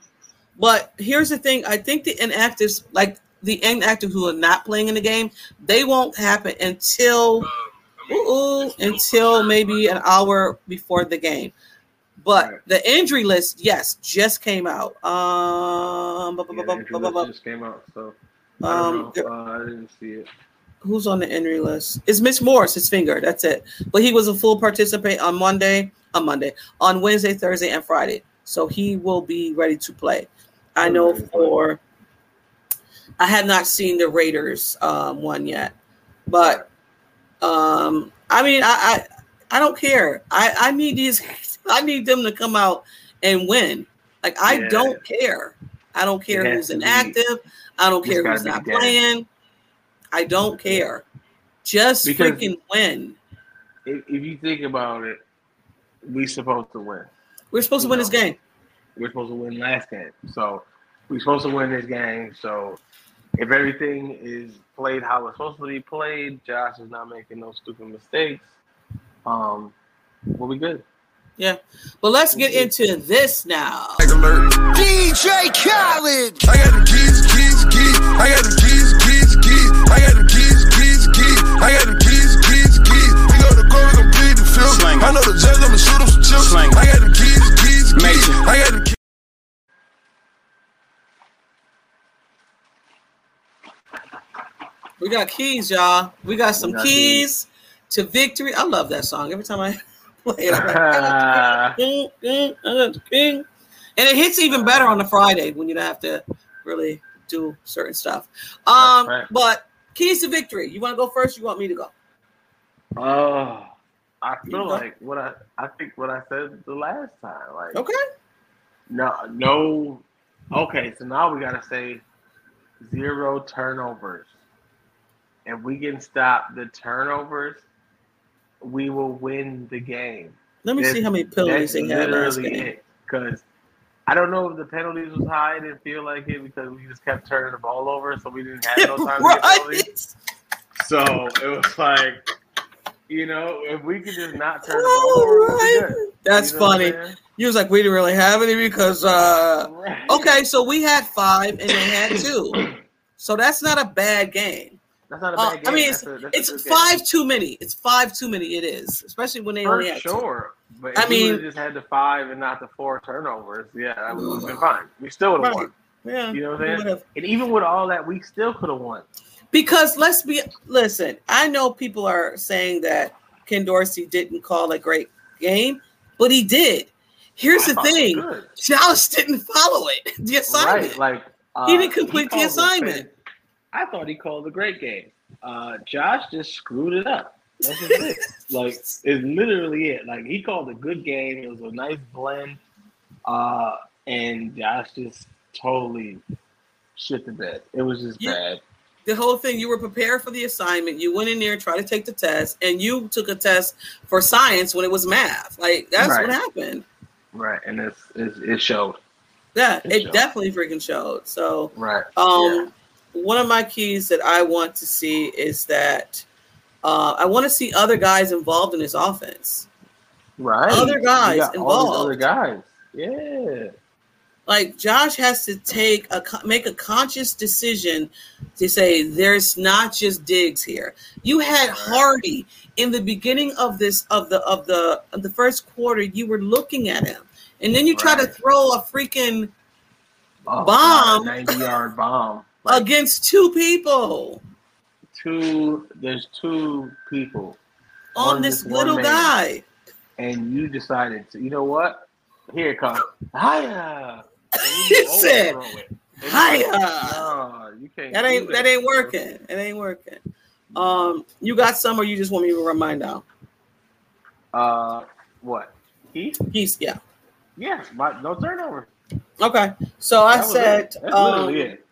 Speaker 2: but here's the thing: I think the inactives, like the inactive who are not playing in the game, they won't happen until ooh,
Speaker 4: it's built for
Speaker 2: until maybe an hour before the game. But
Speaker 1: Right.
Speaker 2: the injury list, yes, just came out. Um,
Speaker 1: yeah,
Speaker 2: bu- bu- bu-
Speaker 1: just came out, so I
Speaker 2: um,
Speaker 1: don't. Uh, I didn't see it.
Speaker 2: who's on the injury list? It's Mitch Morse, his finger. That's it. But he was a full participant on Monday, on Monday, on Wednesday, Thursday, and Friday. So he will be ready to play. I know for I have not seen the Raiders um, one yet, but um, I mean, I, I I don't care. I I need these. I need them to come out and win. Like I
Speaker 1: Yeah.
Speaker 2: don't care. I don't care who's
Speaker 1: to be-
Speaker 2: inactive. I don't care who's not playing. I don't care. Just
Speaker 1: Because-
Speaker 2: freaking win.
Speaker 1: If, if you think about it, we supposed to win.
Speaker 2: We're supposed to win this game.
Speaker 1: We're supposed to win last game, so we're supposed to win this game. So if everything is played how it's supposed to be played, Josh is not making no stupid mistakes. Um, we'll be good.
Speaker 2: Yeah. But let's get into this now.
Speaker 5: alert. DJ Khaled. I got the keys, keys, keys. I got the keys, keys, keys. I got the keys, keys, keys. I got the keys, keys, keys. We go to go, we gon' bleed the field.
Speaker 6: Slang.
Speaker 5: I know the judge, I'ma shoot him some chips.
Speaker 6: Slang.
Speaker 5: I got the keys, keys, keys.
Speaker 6: Major.
Speaker 5: I got the keys.
Speaker 2: We got keys, y'all. We got some
Speaker 1: We got
Speaker 2: keys to victory. I love that song. Every time I play it, I'm like. "Ding, ding, I got the king." and it hits even better on the Friday when you don't have to really do certain stuff. Um,
Speaker 1: right.
Speaker 2: but keys to victory. You want to go first? You want me to go?
Speaker 1: Oh, I
Speaker 2: You
Speaker 1: feel like what I I think what I said the last time. Like
Speaker 2: Okay.
Speaker 1: no no. Okay, so now we gotta say zero turnovers. If we can stop the turnovers, we will win the game.
Speaker 2: Let me see how many penalties they had last game.
Speaker 1: Because I don't know if the penalties was high. I didn't feel like it because we just kept turning the ball over, so we didn't have no time to get penalties. So it was like, you know, if we could just not turn the ball over,
Speaker 2: Right. That's
Speaker 1: You know
Speaker 2: funny. You was like, we didn't really have any because uh
Speaker 1: Right.
Speaker 2: okay, so we had five and they had two. So that's not a bad game.
Speaker 1: That's not a
Speaker 2: Uh,
Speaker 1: bad
Speaker 2: I
Speaker 1: game.
Speaker 2: mean,
Speaker 1: That's a- that's
Speaker 2: It's
Speaker 1: good game.
Speaker 2: five too many. It's five too many. It is, especially when they
Speaker 1: for
Speaker 2: only had two.
Speaker 1: sure. But
Speaker 2: I
Speaker 1: if we
Speaker 2: mean-
Speaker 1: just had the five and not the four turnovers, yeah, that would have been fine. We still would have
Speaker 2: Right.
Speaker 1: won.
Speaker 2: Yeah,
Speaker 1: You know what I'm saying? And even with all that, we still could have won.
Speaker 2: Because let's be listen. I know people are saying that Ken Dorsey didn't call a great game, but he did. Here's
Speaker 1: I
Speaker 2: the
Speaker 1: thought it was
Speaker 2: thing. Josh didn't follow it. The assignment.
Speaker 1: Right, like uh,
Speaker 2: He didn't complete the
Speaker 1: called a
Speaker 2: assignment.
Speaker 1: I thought he called a great game. Uh, Josh just screwed it up. That's just it. Like it's literally it. Like he called a good game. It was a nice blend. Uh, and Josh just totally shit the bed. It was just
Speaker 2: Yeah.
Speaker 1: bad.
Speaker 2: the whole thing you were prepared for the assignment you went in there tried to take the test and you took a test for science when it was math like that's
Speaker 1: Right.
Speaker 2: what happened
Speaker 1: Right, and it's, it's it showed.
Speaker 2: Yeah,
Speaker 1: It
Speaker 2: it
Speaker 1: showed.
Speaker 2: definitely freaking showed. So,
Speaker 1: Right.
Speaker 2: um, one of my keys that I want to see is that uh, I want to see other guys involved in this offense.
Speaker 1: Right.
Speaker 2: Other guys
Speaker 1: all Other guys. Yeah.
Speaker 2: Like Josh has to take a make a conscious decision to say there's not just Diggs here. You had Harty in the beginning of this of the of the of the first quarter. You were looking at him, and then you try to throw a freaking
Speaker 1: Oh,
Speaker 2: Bomb.
Speaker 1: 90 yard bomb. Like
Speaker 2: against two people
Speaker 1: two, there's two people.
Speaker 2: on
Speaker 1: on
Speaker 2: this
Speaker 1: this
Speaker 2: little
Speaker 1: man.
Speaker 2: guy.
Speaker 1: and you decided to, you know what? Here it comes. Hiya.
Speaker 2: He said,
Speaker 1: overthrow it. And it's
Speaker 2: "Hiya."
Speaker 1: No, you can't.
Speaker 2: That ain't that ain't working. It ain't working. Um, you got some, or you just want me to run mine down?
Speaker 1: Uh, what? Heath?
Speaker 2: He's yeah.
Speaker 1: Yeah, my, no turnover.
Speaker 2: Okay, so I
Speaker 1: That
Speaker 2: said um,
Speaker 1: literally it.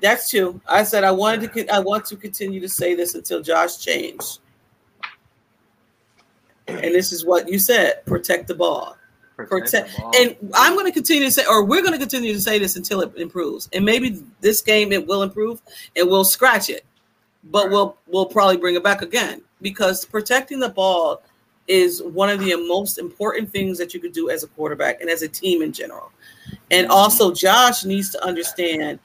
Speaker 2: That's true. I said I wanted to. I want to continue to say this until Josh changed, and this is what you said: protect the ball. Protect,
Speaker 1: the ball.
Speaker 2: and I'm going to continue to say, or we're going to continue to say this until it improves. And maybe this game it will improve, and we'll scratch it, but we'll we'll probably bring it back again because protecting the ball is one of the most important things that you could do as a quarterback and as a team in general. And mm-hmm. also, Josh needs to understand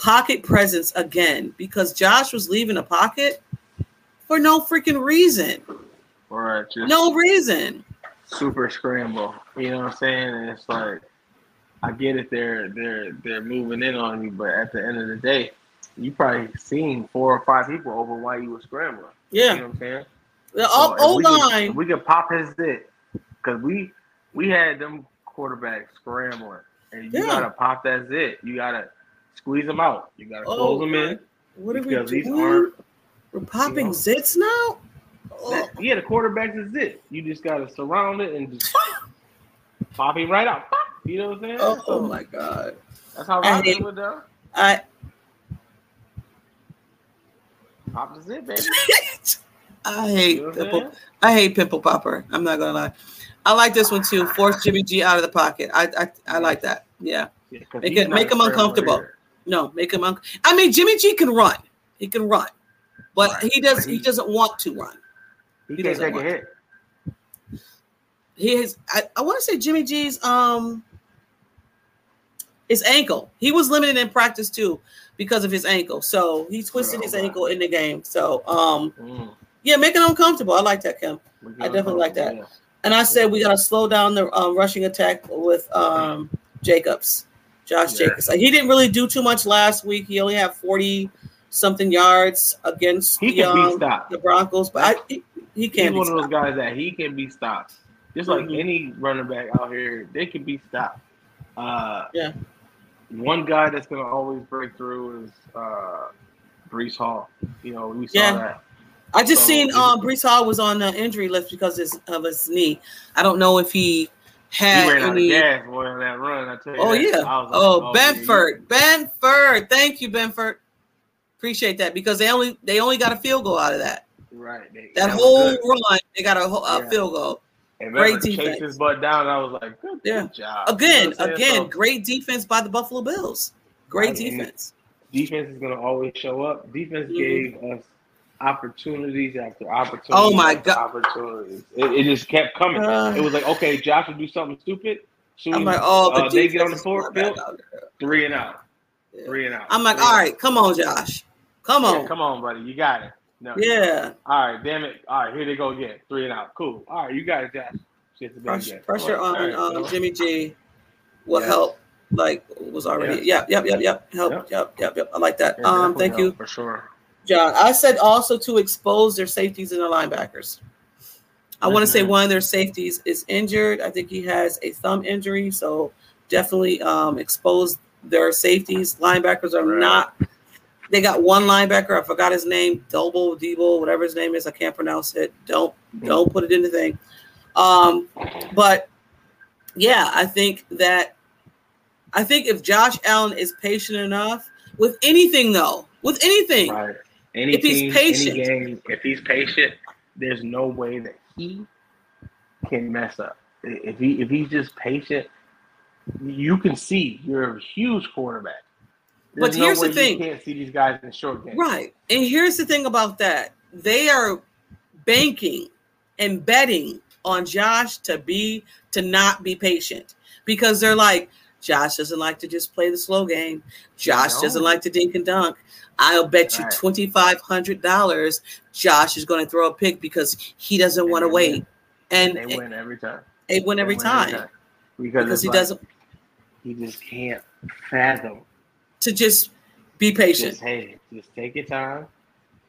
Speaker 2: pocket presence again because Josh was leaving a pocket for no freaking reason. No reason.
Speaker 1: super scramble. You know what I'm saying? And it's like I get it, they're they're they're moving in on you, but at the end of the day, you probably seen four or five people over why you were scrambling.
Speaker 2: Yeah.
Speaker 1: You know what I'm saying?
Speaker 2: The
Speaker 1: So oh,
Speaker 2: O
Speaker 1: oh we could-
Speaker 2: line.
Speaker 1: we could pop his zit, because we we had them quarterbacks scrambling, and you
Speaker 2: Yeah.
Speaker 1: gotta pop that zit. You gotta squeeze them out. You gotta
Speaker 2: Oh,
Speaker 1: close them in.
Speaker 2: What are we doing? We're popping
Speaker 1: you know.
Speaker 2: zits now. Oh,
Speaker 1: yeah, the quarterback's is zit. You just gotta surround it and just pop him right out. You know what I'm saying?
Speaker 2: oh, oh
Speaker 1: So
Speaker 2: oh my god!
Speaker 1: That's how
Speaker 2: I hate-
Speaker 1: do it though.
Speaker 2: I
Speaker 1: Pop the zit, baby.
Speaker 2: I hate
Speaker 1: You know I'm
Speaker 2: pimple. I hate pimple popper. I'm not gonna lie. I like this one too. Force Jimmy G out of the pocket. I I, I like that. Yeah.
Speaker 1: Yeah,
Speaker 2: Make it- make
Speaker 1: a
Speaker 2: him uncomfortable. No, make him. Un- I mean, Jimmy G can run. He can run, but
Speaker 1: Right.
Speaker 2: he does. He doesn't want to run.
Speaker 1: He,
Speaker 2: He
Speaker 1: can't
Speaker 2: doesn't
Speaker 1: take a hit.
Speaker 2: He has. I, I want to say Jimmy G's um his ankle. He was limited in practice too because of his ankle. So he twisted
Speaker 1: Oh,
Speaker 2: his ankle in the game. So um
Speaker 1: Mm.
Speaker 2: yeah, make it uncomfortable. I like that, Kim. I definitely like that.
Speaker 1: yeah.
Speaker 2: And I said we gotta slow down the um, rushing attack with um Jacobs, Josh
Speaker 1: Yeah.
Speaker 2: Jacobs. He didn't really do too much last week. He only had forty something yards against
Speaker 1: He
Speaker 2: the,
Speaker 1: can
Speaker 2: um, the Broncos, but I, he, he
Speaker 1: He's
Speaker 2: can't. be
Speaker 1: one of those guys that he can be stopped. Just like
Speaker 2: Mhm.
Speaker 1: any running back out here, they can be stopped. Uh,
Speaker 2: Yeah.
Speaker 1: One guy that's gonna always break through is uh, Breece Hall. You know, we saw
Speaker 2: Yeah.
Speaker 1: that.
Speaker 2: I just
Speaker 1: So,
Speaker 2: seen um Breece Hall was on the injury list because his, of his knee. I don't know if he had
Speaker 1: He ran out of gas boy on that run. I tell you.
Speaker 2: Oh
Speaker 1: that.
Speaker 2: yeah.
Speaker 1: I like,
Speaker 2: Oh,
Speaker 1: yeah,
Speaker 2: Benford. Benford. Thank you, Benford. Appreciate that because they only they only got a field goal out of that.
Speaker 1: Right. They,
Speaker 2: That
Speaker 1: was
Speaker 2: whole run, they got a, whole, a
Speaker 1: Yeah.
Speaker 2: field goal.
Speaker 1: And
Speaker 2: great defense.
Speaker 1: chased his butt down. I was like, good,
Speaker 2: Yeah.
Speaker 1: good job.
Speaker 2: Again,
Speaker 1: You know what I'm saying?
Speaker 2: again,
Speaker 1: So,
Speaker 2: great defense by the Buffalo Bills. Great
Speaker 1: Right, and-
Speaker 2: defense.
Speaker 1: defense is going to always show up. Defense
Speaker 2: Mhm.
Speaker 1: gave us opportunities after opportunities.
Speaker 2: Oh, my God.
Speaker 1: Opportunities. It, it just kept coming.
Speaker 2: Uh.
Speaker 1: it was like, okay, Josh will do something stupid. Soon
Speaker 2: I'm like, oh, the
Speaker 1: uh, they get on the
Speaker 2: defense
Speaker 1: fourth field,
Speaker 2: out
Speaker 1: three and out,
Speaker 2: Yeah.
Speaker 1: three and out.
Speaker 2: I'm like,
Speaker 1: Three
Speaker 2: all
Speaker 1: and
Speaker 2: right, come on, Josh. Come
Speaker 1: out. Yeah,
Speaker 2: on.
Speaker 1: come on, buddy, you got it. No,
Speaker 2: Yeah.
Speaker 1: All right, damn it. All right, here they go again, three and out. Cool. All right, you got it, Josh. Shit's a big
Speaker 2: Pressure, pressure on
Speaker 1: right,
Speaker 2: um, Jimmy G will
Speaker 1: Yeah.
Speaker 2: help. Like was already. Yep, yep, yep, yep. Help.
Speaker 1: Yep.
Speaker 2: Yep, yep, yep. I like that.
Speaker 1: Yeah,
Speaker 2: Um, thank you.
Speaker 1: for sure.
Speaker 2: John. I said also to expose their safeties and their linebackers. I want to say
Speaker 1: Mhm.
Speaker 2: one of their safeties is injured. I think he has a thumb injury, so definitely um, expose their safeties. Linebackers are not. They got one linebacker. I forgot his name. Doble, Debo, whatever his name is. I can't pronounce it. Don't don't put it in the thing. Um, but yeah, I think that I think if Josh Allen is patient enough with anything, though, with anything,
Speaker 1: Right. Any
Speaker 2: If he's
Speaker 1: team,
Speaker 2: patient.
Speaker 1: any game, if he's patient, there's no way that he can mess up. If he if he's just patient, you can see you're a huge quarterback.
Speaker 2: But
Speaker 1: There's no
Speaker 2: here's the thing.
Speaker 1: you can't see these guys in short games.
Speaker 2: Right. And here's the thing about that. They are banking and betting on Josh to be to not be patient because they're like Josh doesn't like to just play the slow game. Josh
Speaker 1: No.
Speaker 2: doesn't like to dink and dunk. I'll bet you twenty five hundred dollars Josh is going to throw a pick because he doesn't want to wait.
Speaker 1: win.
Speaker 2: And
Speaker 1: They win every time.
Speaker 2: they win
Speaker 1: They
Speaker 2: every
Speaker 1: win
Speaker 2: time
Speaker 1: Because,
Speaker 2: because he
Speaker 1: like,
Speaker 2: doesn't
Speaker 1: He just can't fathom.
Speaker 2: to just be patient.
Speaker 1: Just hey, just take your time.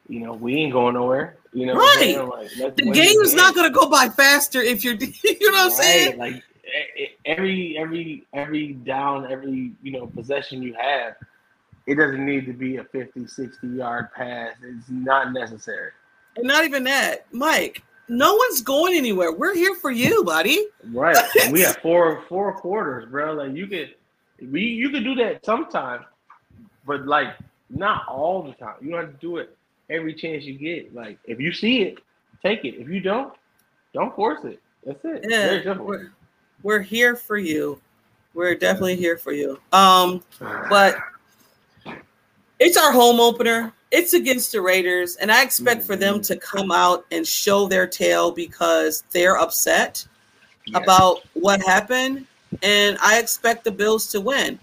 Speaker 1: You know, we ain't going nowhere. You know,
Speaker 2: Right.
Speaker 1: Like,
Speaker 2: The
Speaker 1: win
Speaker 2: game is not going to go by faster if you're, you know what I'm saying?
Speaker 1: Like every every every down, every you know possession you have, it doesn't need to be a 50, 60 yard pass. It's not necessary.
Speaker 2: And not even that, Mike. No one's going anywhere. We're here for you, buddy.
Speaker 1: Right. We have four four quarters, bro. Like you could we you could do that sometimes, but like not all the time. You don't have to do it every chance you get. Like if you see it, take it. If you don't, don't force it. That's it.
Speaker 2: Yeah, we're, we're here for you. We're definitely here for you. Um, but it's our home opener. It's against the Raiders, and I expect for them to come out and show their tail because they're upset
Speaker 1: Yeah.
Speaker 2: about what happened, and I expect the Bills to win.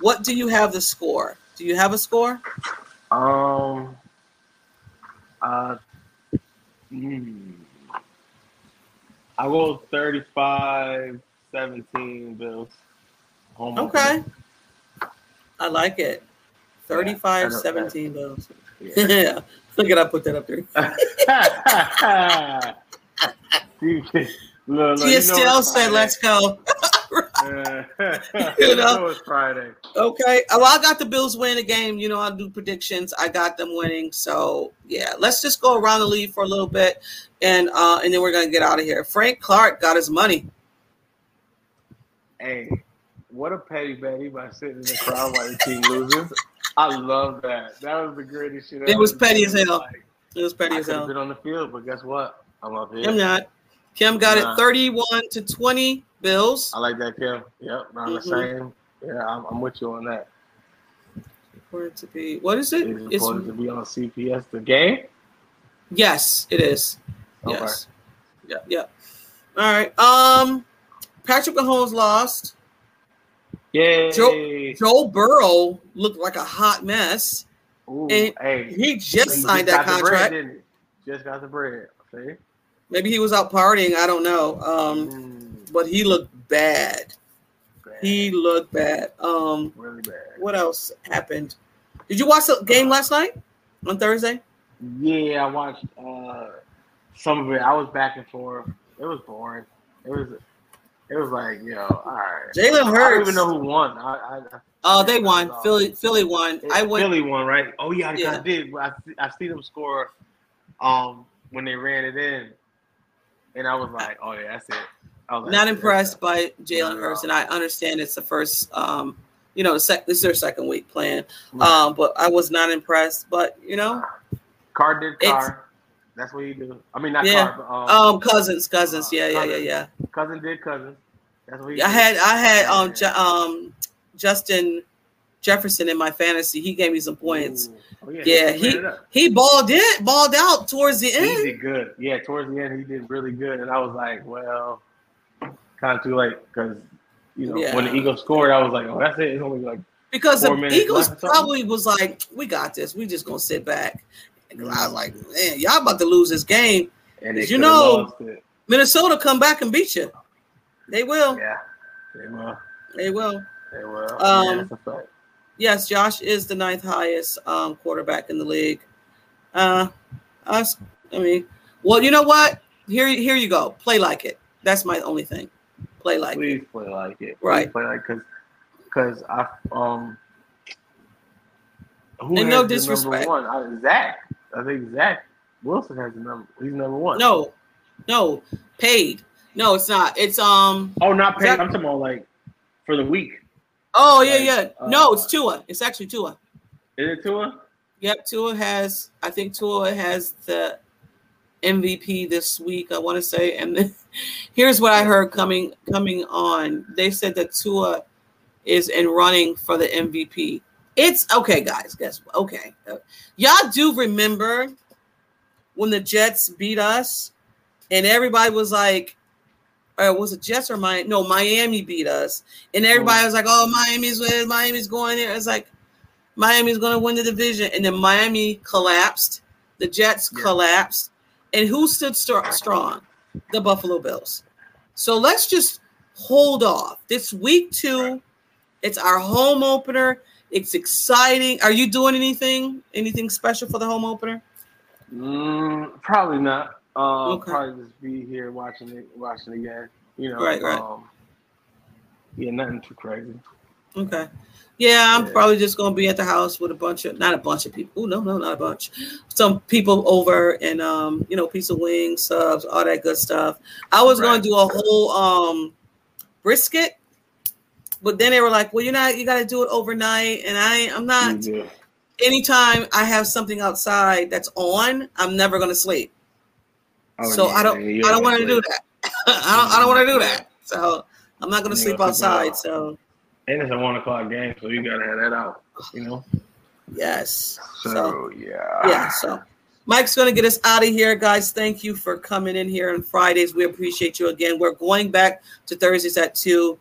Speaker 2: What do you have the score? Do you have a score?
Speaker 1: Um. Uh. hmm. I go 35 17 Bills. Home
Speaker 2: Okay. I like it.
Speaker 1: Yeah,
Speaker 2: 35
Speaker 1: I know.
Speaker 2: 17 Bills.
Speaker 1: opener.
Speaker 2: Yeah. Look at I put that up there.
Speaker 1: Look, look,
Speaker 2: Tia
Speaker 1: you know
Speaker 2: still
Speaker 1: it's
Speaker 2: said, let's go.
Speaker 1: Friday.
Speaker 2: You
Speaker 1: you
Speaker 2: know?
Speaker 1: know it's Friday.
Speaker 2: Okay. Oh, Well, I got the Bills win the game. You know, I do predictions. I got them winning. So yeah, let's just go around the league for a little bit, and uh, and then we're gonna get out of here. Frank Clark got his money.
Speaker 1: Hey, what a petty Betty by sitting in the crowd while the team loses. I love that. That was the greatest shit.
Speaker 2: It
Speaker 1: ever.
Speaker 2: was petty as hell.
Speaker 1: Like,
Speaker 2: It was petty
Speaker 1: I
Speaker 2: as hell.
Speaker 1: been on the field, but guess what? I'm up here.
Speaker 2: Kim not. Kim got
Speaker 1: Nah.
Speaker 2: it 31 to 20 Bills.
Speaker 1: I like that, Kim. Yep, around the
Speaker 2: Mhm.
Speaker 1: same. Yeah, I'm, I'm with you on that.
Speaker 2: It to be what is it?
Speaker 1: It's
Speaker 2: It's
Speaker 1: to be on CBS. The game.
Speaker 2: yes, it is.
Speaker 1: Okay.
Speaker 2: Yes. Yeah, yeah. All right. Um Patrick Mahomes lost.
Speaker 1: Yay!
Speaker 2: Joe- Joe Burrow looked like a hot mess.
Speaker 1: Ooh,
Speaker 2: and
Speaker 1: hey,
Speaker 2: He just
Speaker 1: he
Speaker 2: signed
Speaker 1: got
Speaker 2: that
Speaker 1: the bread,
Speaker 2: contract.
Speaker 1: Just got the bread. See?
Speaker 2: Maybe he was out partying. I don't know. Um,
Speaker 1: Mm,
Speaker 2: but he looked bad.
Speaker 1: bad.
Speaker 2: He looked bad. Um,
Speaker 1: really bad.
Speaker 2: what else happened? Did you watch the game last night on Thursday?
Speaker 1: Yeah, I watched uh, some of it. I was back and forth. It was boring. It was. It was like, yo, all right.
Speaker 2: Jalen Hurts.
Speaker 1: I don't even know who won. I, I,
Speaker 2: Oh, they won. Philly, Philly won. I went.
Speaker 1: Philly won, right? Oh yeah, I,
Speaker 2: Yeah.
Speaker 1: I did. I see- I see them score, um, when they ran it in, and I was like, oh yeah, that's it. Like,
Speaker 2: Not impressed by Jalen Hurts, and I understand it's the first. Um, you know, the sec- this is their second week playing.
Speaker 1: that's.
Speaker 2: Um, but I was not impressed. But you know,
Speaker 1: Car did car. That's what he do. I mean, not
Speaker 2: Yeah.
Speaker 1: but um,
Speaker 2: um, cousins, cousins, yeah, yeah, yeah, yeah.
Speaker 1: cousin did cousin. That's what he.
Speaker 2: I
Speaker 1: did.
Speaker 2: had I had um
Speaker 1: Yeah.
Speaker 2: Um Justin Jefferson in my fantasy. He gave me some points.
Speaker 1: Oh, yeah,
Speaker 2: Yeah,
Speaker 1: ran
Speaker 2: he he balled in, balled out towards the
Speaker 1: He
Speaker 2: end.
Speaker 1: did good. Yeah, towards the end, he did really good, and I was like, well, kind of too late because you know when the Eagles scored, I was like, oh, that's it. It's only like
Speaker 2: Because the Eagles
Speaker 1: left or something?
Speaker 2: probably was like, "We got this. We just gonna sit back." And I was like, "Man, y'all about to lose this game."
Speaker 1: and
Speaker 2: You know- Minnesota come back and beat you. They will.
Speaker 1: Yeah, they will.
Speaker 2: They will.
Speaker 1: They will.
Speaker 2: Um,
Speaker 1: yeah, that's a fact.
Speaker 2: Yes, Josh is the ninth highest um, quarterback in the league. Uh, us, I mean, well, you know what? Here, here you go. Play like it. That's my only thing. Play like it.
Speaker 1: Please play like it. Please
Speaker 2: Right.
Speaker 1: Play like because because I um. Who
Speaker 2: And no disrespect.
Speaker 1: Number one, I, Zach. I think Zach Wilson has the number. He's number one.
Speaker 2: No, no, paid. No, it's not. It's um.
Speaker 1: Oh, not paid.
Speaker 2: Zach-
Speaker 1: I'm talking about like for the week.
Speaker 2: Oh yeah,
Speaker 1: Like,
Speaker 2: yeah. No,
Speaker 1: uh,
Speaker 2: it's Tua. It's actually Tua.
Speaker 1: Is it Tua?
Speaker 2: Yep, Tua has. I think Tua has the MVP this week. I want to say, and then, here's what I heard coming coming on. They said that Tua is in running for the MVP. It's okay, guys. Guess what? Okay, y'all do remember when the Jets beat us, and everybody was like, or was it Jets or Miami? No, Miami beat us, and everybody mm. was like, "Oh, Miami's with Miami's going there." It's like Miami's going to win the division, and then Miami collapsed. The Jets
Speaker 1: Yeah.
Speaker 2: collapsed, and who stood str- strong? The Buffalo Bills. So let's just hold off. This week two, it's our home opener. It's exciting. Are you doing anything? Anything special for the home opener?
Speaker 1: Mm, probably not. Um,
Speaker 2: Okay.
Speaker 1: Probably just be here watching it, watching the game. You know,
Speaker 2: Right, right.
Speaker 1: Um, yeah, nothing too crazy.
Speaker 2: Okay. Yeah, I'm
Speaker 1: Yeah.
Speaker 2: probably just gonna be at the house with a bunch of not a bunch of people. Oh no, no, not a bunch. Some people over and um, you know, piece of wings, subs, all that good stuff. I was gonna do a whole um brisket, but then they were like, Well, you're not you gotta do it overnight. And I I'm not
Speaker 1: Yeah.
Speaker 2: anytime I have something outside that's on, I'm never gonna sleep.
Speaker 1: Oh,
Speaker 2: so
Speaker 1: yeah,
Speaker 2: I don't I don't want to do that. I don't I don't want to do that. So I'm not gonna
Speaker 1: You
Speaker 2: sleep outside.
Speaker 1: out.
Speaker 2: So
Speaker 1: And it's a one o'clock game, so you gotta have that out. You know.
Speaker 2: yes.
Speaker 1: So,
Speaker 2: So
Speaker 1: yeah.
Speaker 2: yeah, so Mike's going to get us out of here, guys. Thank you for coming in here on Fridays. We appreciate you again. We're going back to Thursdays at two.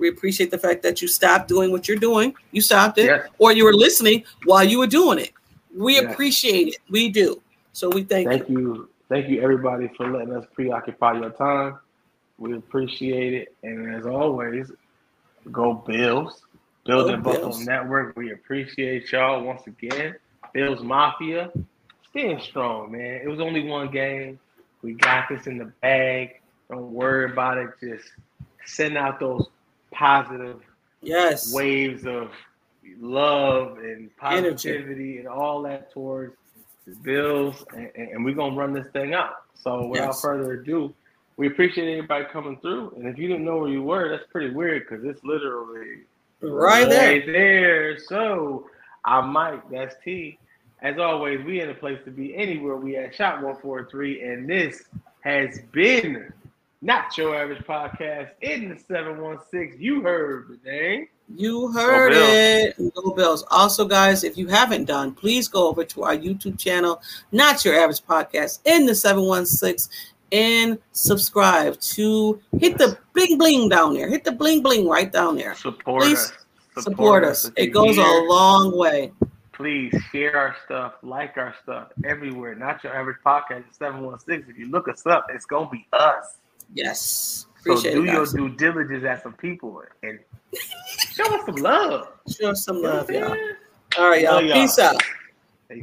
Speaker 2: We appreciate the fact that you stopped doing what you're doing. You stopped it,
Speaker 1: Yes.
Speaker 2: or you were listening while you were doing it. We
Speaker 1: Yes.
Speaker 2: appreciate it. We do. So we thank,
Speaker 1: Thank
Speaker 2: you.
Speaker 1: you, thank you, everybody, for letting us preoccupy your time. We appreciate it, and as always, go Bills. Building
Speaker 2: Go
Speaker 1: Buffalo. Network. We appreciate y'all once again. Bills Mafia, staying strong, man. It was only one game. We got this in the bag. Don't worry about it. Just send out those positive
Speaker 2: Yes.
Speaker 1: waves of love and
Speaker 2: Energy.
Speaker 1: positivity and all that towards the Bills, and, and, and we're gonna run this thing out. So without
Speaker 2: Yes.
Speaker 1: further ado, we appreciate everybody coming through. And if you didn't know where you were, that's pretty weird because it's literally
Speaker 2: Right there.
Speaker 1: There. So I'm Mike. That's T. As always, we in a place to be anywhere. We at Shot One Four Three, and this has been not your average podcast in the seven one six. You heard the name.
Speaker 2: You heard
Speaker 1: Bills.
Speaker 2: it. Go Bills. Also, guys, if you haven't done, please go over to our YouTube channel, Not Your Average Podcast, in the 716, and subscribe to hit the bling bling down there. Hit the bling bling right down there.
Speaker 1: Support
Speaker 2: Please
Speaker 1: us.
Speaker 2: Support us.
Speaker 1: If
Speaker 2: It
Speaker 1: you
Speaker 2: goes a long way.
Speaker 1: Please share our stuff, like our stuff everywhere. Not your average podcast. Seven one six. If you look us up, it's gonna be us.
Speaker 2: Yes.
Speaker 1: So do
Speaker 2: it,
Speaker 1: your due diligence as some people and show us some love.
Speaker 2: Show some
Speaker 1: You know
Speaker 2: love, y'all. All right, y'all.
Speaker 1: Love y'all.
Speaker 2: Peace out.
Speaker 1: Yeah,